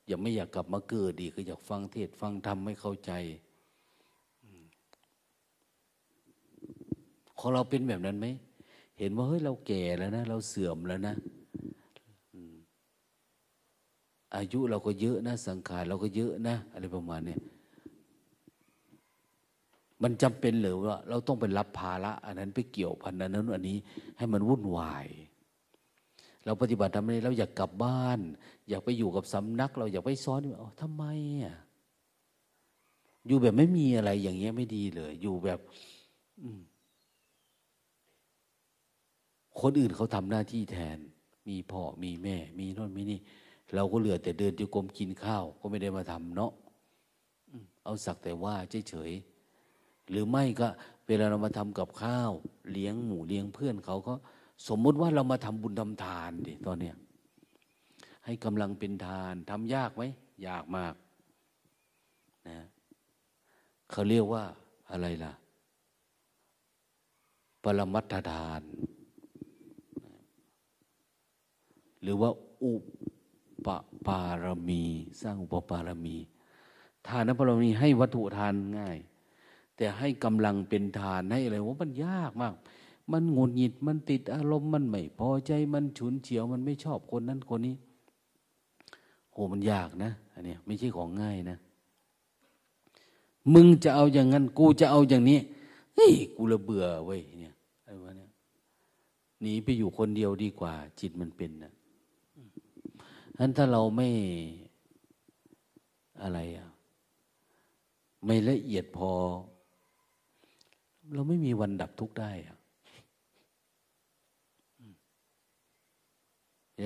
อยาไม่อยากกลับมาเกิดดีก็อยากฟังเทศฟังธรรมไม่เข้าใจของเราเป็นแบบนั้นไหม เห็นว่าเฮ้ยเราแก่แล้วนะ เราเสื่อมแล้วนะ อายุเราก็เยอะนะ สังขารเราก็เยอะนะ อะไรประมาณนี้มันจำเป็นหรือว่าเราต้องไปรับภาระอันนั้นไปเกี่ยวพันอันนั้นอันนี้ให้มันวุ่นวาย เราปฏิบัติทำไมเราอยากกลับบ้าน อยากไปอยู่กับสำนัก เราอยากไปซ้อนอ๋อทำไมอะอยู่แบบไม่มีอะไรอย่างเงี้ยไม่ดีเลย อยู่แบบคนอื่นเขาทำหน้าที่แทน มีพ่อมีแม่ มีน่นมีนี่ เราก็เหลือแต่เดินจุกรมกินข้าว ก็ไม่ได้มาทำเนาะเอาสักแต่ว่าเฉยๆหรือไม่ก็ เวลาเรามาทำกับข้าว เลี้ยงหมูเลี้ยงเพื่อนเขาก็ สมมติว่าเรามาทำบุญทำทานดิตอนเนี้ยให้กำลังเป็นทานทำยากไหมยากมากนะเขาเรียกว่าอะไรล่ะ ปรมัตถทาน หรือว่าอุ ปปารมี สร้างอุปปารมี ทานปารมีให้วัตถุทานง่าย แต่ให้กำลังเป็นทานให้อะไรว่ามันยากมาก มันงุนหงิดมันติดอารมณ์มันไม่พอใจมันฉุนเฉียวมันไม่ชอบคนนั้นคนนี้โหมันยากนะอันนี้ไม่ใช่ของง่ายนะ มึงจะเอาอย่างนั้น กูจะเอาอย่างนี้เฮ้ยกูละเบื่อเว้ยเนี่ยอะไรวะเนี่ยหนีไปอยู่คนเดียวดีกว่า จิตมันเป็นนะ นั้นถ้าเราไม่อะไรอะไม่ละเอียดพอ เราไม่มีวันดับทุกข์ได้อะ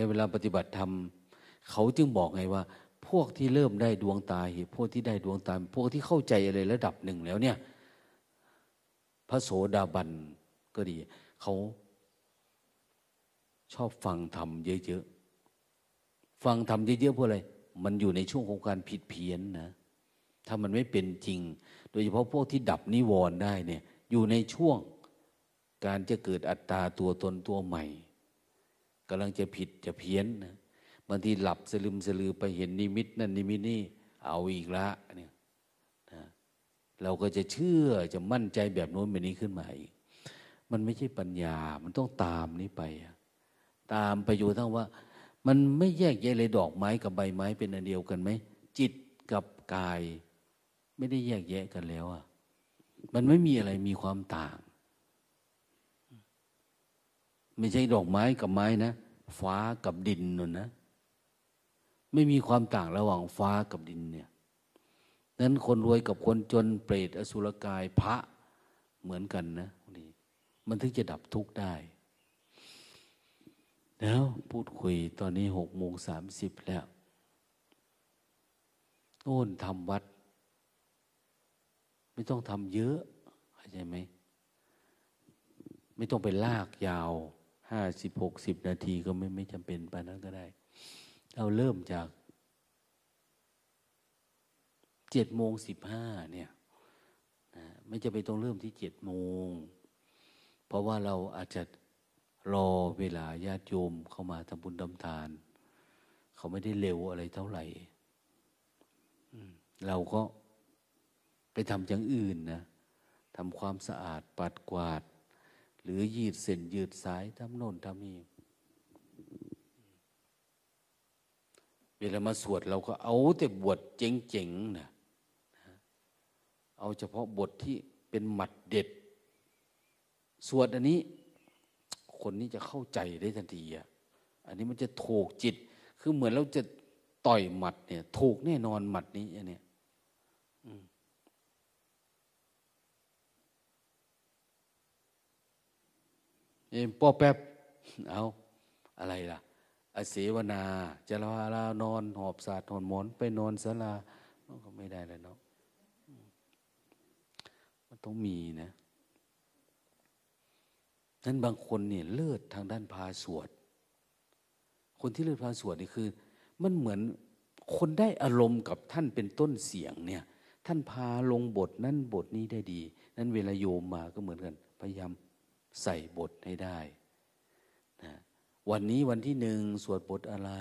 เวลาปฏิบัติธรรมเขาจึงบอกไงว่า พวกที่เริ่มได้ดวงตาพวกที่ได้ดวงตา พวกที่เข้าใจอะไรระดับหนึ่งแล้วเนี่ย พระโสดาบันก็ดี เขาชอบฟังธรรมเยอะ ฟังทำเยอะๆเพราะอะไร มันอยู่ในช่วงของการผิดเพี้ยนนะ ถ้ามันไม่เป็นจริง โดยเฉพาะพวกที่ดับนิวรณ์ได้เนี่ย อยู่ในช่วงการจะเกิดอัตตาตัวตนตัวใหม่กำลังจะผิดจะเพี้ยนนะบางทีหลับสลึมสลือไปเห็นนิมิตนั่นนิมิตนี่เอาอีกละเนี่ยนะเราก็จะเชื่อจะมั่นใจแบบโน้นแบบนี้ขึ้นมาอีก มันไม่ใช่ปัญญา มันต้องตามนี้ไป ตามไปอยู่ทั้งว่า มันไม่แยกแยะเลยดอกไม้กับใบไม้เป็นอันเดียวกันไหมจิตกับกาย ไม่ได้แยกแยะกันแล้วอะมันไม่มีอะไรมีความต่าง ไม่ใช่ดอกไม้กับไม้นะ ฟ้ากับดินนั่นนะ ไม่มีความต่างระหว่างฟ้ากับดินเนี่ยนั้นคนรวยกับคนจนเปรตอสุรกายพระเหมือนกันนะนี่มันถึงจะดับทุกข์ได้ แล้วพูดคุยตอนนี้หกโมงสามสิบแล้วโน่นทำวัด ไม่ต้องทำเยอะเข้าใจไหม ไม่ต้องไปลากยาวห้าสิบหกสิบนาทีก็ไม่ไม่จำเป็นไปนั้นก็ได้ เราเริ่มจากเจ็ดโมงสิบห้าเนี่ยไม่จะไปต้องเริ่มที่เจ็ดโมง เพราะว่าเราอาจจะ รอเวลาญาติโยมเข้ามาทำบุญทำทาน เขาไม่ได้เร็วอะไรเท่าไหร่เราก็ไปทำอย่างอื่นนะทำความสะอาดปัดกวาด หรือยืดเส้นยืดสายทำโน่นทำนี่เวลามาสวดเราก็เอาแต่บวชเจ๋งๆนะเอาเฉพาะบทที่เป็นหมัดเด็ด สวดอันนี้ คนนี้จะเข้าใจได้ทันทีอะอันนี้มันจะถูกจิต คือเหมือนเราจะต่อยหมัดเนี่ย ถูกแน่นอนหมัดนี้อันเนี้ยเอ็มป้อแป๊บ เอาอะไรล่ะ อเสวนาจะลาลานอน หอบสาดหอนหมอน ไปนอนสลาก็ไม่ได้เลยเนาะมันต้องมีนะ นั้นบางคนเนี่ยเลิศทางด้านพาสวด คนที่เลิศพาสวดนี่คือ มันเหมือนคนได้อารมณ์กับท่านเป็นต้นเสียงเนี่ย ท่านพาลงบทนั้นบทนี้ได้ดี นั้นเวลาโยมมาก็เหมือนกัน พยายามใส่บทให้ได้นะวันนี้วันที่หนึ่งสวดบทอะไร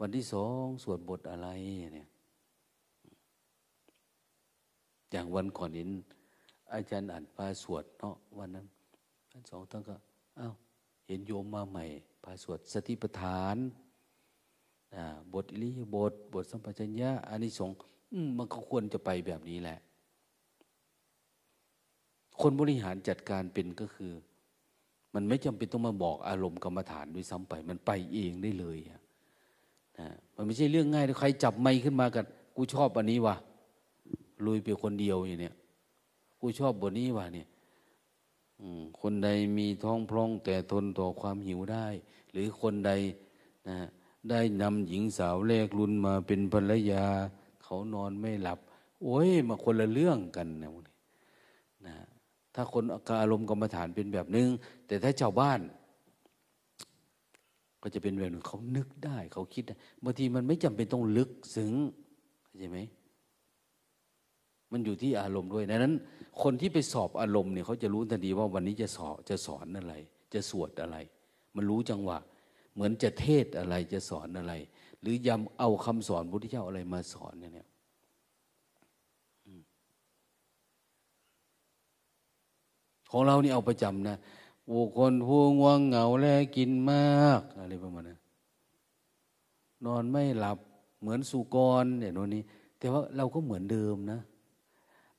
วันที่สองสวดบทอะไรเนี่ย อย่างวันก่อนเห็นอาจารย์อ่านพาสวดเนาะวันนั้น ท่านสองท่านก็อ้าวเห็นโยมมาใหม่พาสวดสติปัฏฐานบทอิริยบท บทสัมปชัญญะอานิสงส์มันก็ควรจะไปแบบนี้แหละ คนบริหารจัดการเป็นก็คือ มันไม่จำเป็นต้องมาบอกอารมณ์กรรมฐานด้วยซ้ำไป มันไปเองได้เลยนะมันไม่ใช่เรื่องง่ายใครจับไม้ขึ้นมากันกูชอบอันนี้วะลุยไปคนเดียวอย่างเนี้ยกูชอบบทนี้วะเนี่ย คนใดมีท้องพร่องแต่ทนต่อความหิวได้ หรือคนใดนะได้นำหญิงสาวแรกรุนมาเป็นภรรยา เขานอนไม่หลับ โอ้ยมาคนละเรื่องกันนะนะถ้าคนอาอารมณ์กรรมฐานเป็นแบบนึง แต่ถ้าชาวบ้าน ก็จะเป็นแบบนึงเขานึกได้เขาคิดได้บางทีมันไม่จำเป็นต้องลึกซึ้งใช่ไหมมันอยู่ที่อารมณ์ด้วยดังนั้น คนที่ไปสอบอารมณ์เนี่ยเขาจะรู้ทันทีว่าวันนี้จะสอบจะสอนอะไร จะสวดอะไร มันรู้จังหวะ เหมือนจะเทศอะไรจะสอนอะไร หรือยำเอาคำสอนพุทธเจ้าอะไรมาสอนเนี่ยของเรานี่เอาประจำนะบุคคลผู้ง่วงเหงาแลกินมากอะไรประมาณนั้นนอนไม่หลับเหมือนสุกรเนี่ยโน่นนี้แต่ว่าเราก็เหมือนเดิมนะ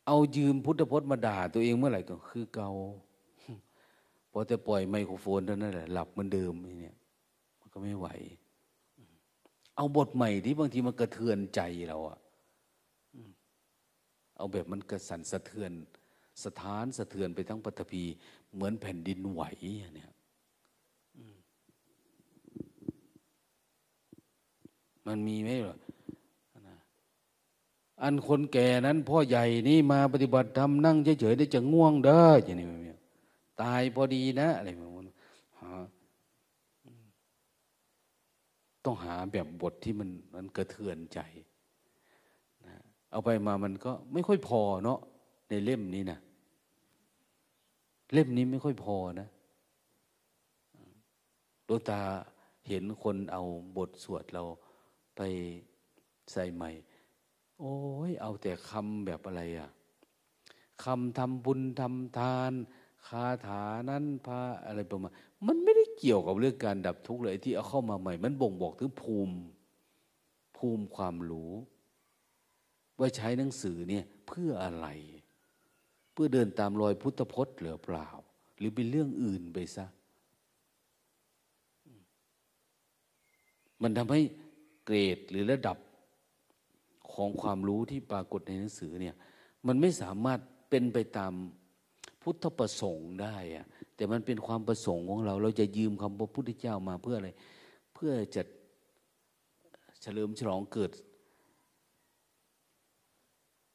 เอายืมพุทธพจน์มาด่าตัวเองเมื่อไหร่ก็คือเกาพอจะปล่อยไมโครโฟนเท่านั้นแหละหลับเหมือนเดิมเนี่ยมันก็ไม่ไหว เอาบทใหม่ที่บางทีมันกระเทือนใจเราอะเอาแบบมันกระสันสะเทือน สถานสะเทือนไปทั้งปฐพี เหมือนแผ่นดินไหวเนี่ยมันมีไหมหรอ อันคนแก่นั้น พ่อใหญ่นี่มาปฏิบัติธรรมนั่งเฉยๆได้จะง่วงเด้ออย่างนี้ตายพอดีนะอะไรแบบนี้ต้องหาแบบบทที่มันมันกระเทือนใจนะเอาไปมามันก็ไม่ค่อยพอเนาะในเล่มนี้นะเล่มนี้ไม่ค่อยพอนะดวงตาเห็นคนเอาบทสวดเราไปใส่ใหม่ โอ้ยเอาแต่คำแบบอะไรอะคำทำบุญทำทานคาถานั้นพาอะไรประมาณมันไม่ได้เกี่ยวกับเรื่องการดับทุกข์เลยที่เอาเข้ามาใหม่ มันบ่งบอกถึงภูมิภูมิความรู้ ว่าใช้หนังสือเนี่ยเพื่ออะไร เพื่อเดินตามรอยพุทธพจน์หรือเปล่า หรือเป็นเรื่องอื่นไปซะมันทำให้เกรดหรือระดับ ของความรู้ที่ปรากฏในหนังสือเนี่ยมันไม่สามารถเป็นไปตามพุทธประสงค์ได้อะแต่มันเป็นความประสงค์ของเรา เราจะยืมคำพระพุทธเจ้ามาเพื่ออะไร เพื่อจะเฉลิมฉลองเกิด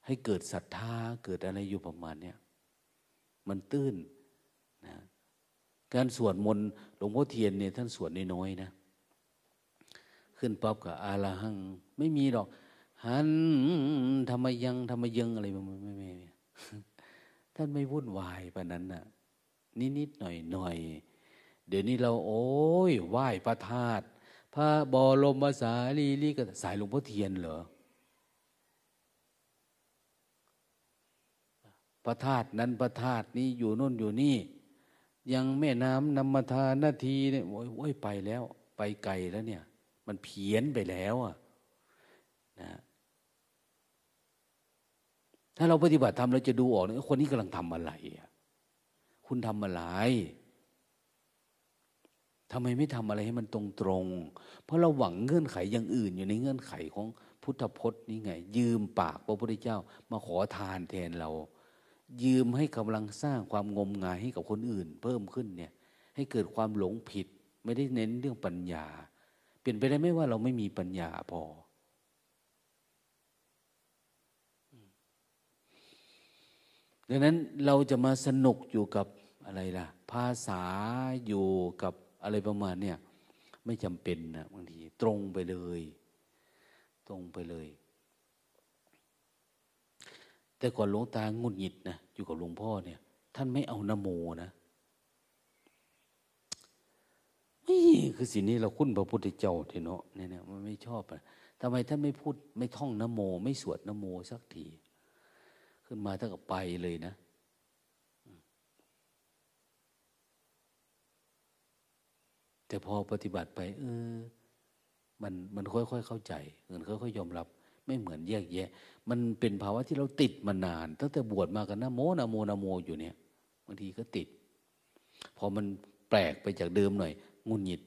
ให้เกิดศรัทธาเกิดอะไรอยู่ประมาณเนี้ยมันตื้นนะการสวดมนต์หลวงพ่อเทียนเนี่ยท่านสวดน้อยๆนะ ขึ้นปั๊บกับอาลาหัง ไม่มีหรอก หันทำไมยังทำไมยังอะไรมันไม่ไม่ท่านไม่วุ่นวายปะนั้นน่ะ นิดนิดหน่อยหน่อยเดี๋ยวนี้เราโอ้ยไหว้พระธาตุพระบรมสารีริกสายหลวงพ่อเทียนเหรอพระธาตุนั้นพระธาตุนี้อยู่น่นอยู่นี่ ยังแม่น้ำนำมาทานนาทีเนี่ยโอ้ยไปแล้ว ไปไกลแล้วเนี่ย มันเพี้ยนไปแล้วอะนะ ถ้าเราปฏิบัติทำเราจะดูออกนะคนนี้กำลังทำอะไรคุณทำอะไรทำไมไม่ทำอะไรให้มันตรงตรง เพราะเราหวังเงื่อนไขอย่างอื่น อยู่ในเงื่อนไขของพุทธพจน์นี่ไง ยืมปากพระพุทธเจ้า มาขอทานแทนเรา ยืมให้กำลังสร้างความงมงายให้กับคนอื่น เพิ่มขึ้นเนี่ย ให้เกิดความหลงผิด ไม่ได้เน้นเรื่องปัญญา เปลี่ยนไปได้ไหมว่าเราไม่มีปัญญาพอ ดังนั้นเราจะมาสนุกอยู่กับอะไรล่ะ ภาษาอยู่กับอะไรประมาณเนี่ยไม่จำเป็นนะบางทีตรงไปเลย ตรงไปเลย แต่ก่อนหลวงตางุนหงิดนะอยู่กับหลวงพ่อเนี่ย ท่านไม่เอานโมนะนี่คือสิ่งนี้เราคุ้นพระพุทธเจ้าเถเนาะเนี่ยมันไม่ชอบอะทำไมท่านไม่พูดไม่ท่องนโม ไม่สวดนโมสักที ขึ้นมาถ้ากับไปเลยนะ แต่พอปฏิบัติไป เออ มันมันค่อยๆเข้าใจเงินค่อยๆยอมรับ ไม่เหมือนแยกแยะ มันเป็นภาวะที่เราติดมานาน ตั้งแต่บวชมากันนะโมนะโมนะโมอยู่เนี่ยบางทีก็ติด พอมันแปลกไปจากเดิมหน่อย งุนหงิด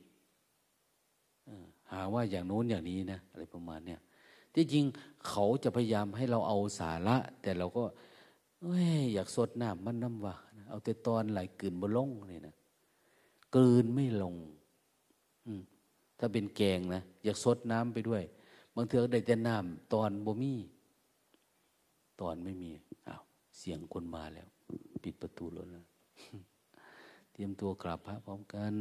หาว่าอย่างโน้นอย่างนี้นะอะไรประมาณเนี้ย ที่จริงเขาจะพยายามให้เราเอาสาระ แต่เราก็เอ้ยอยากสดน้ำมันน้ำวะเอาแต่ตอนไหลกืนบลงเนี่ยนะกืนไม่ลงถ้าเป็นแกงนะอยากสดน้ำไปด้วย บางเทือได้แต่น้ำตอนบ่มี ตอนไม่มีอ้าวเสียงคนมาแล้ว ปิดประตูรถแล้วเตรียมตัวกราบพระพร้อมกัน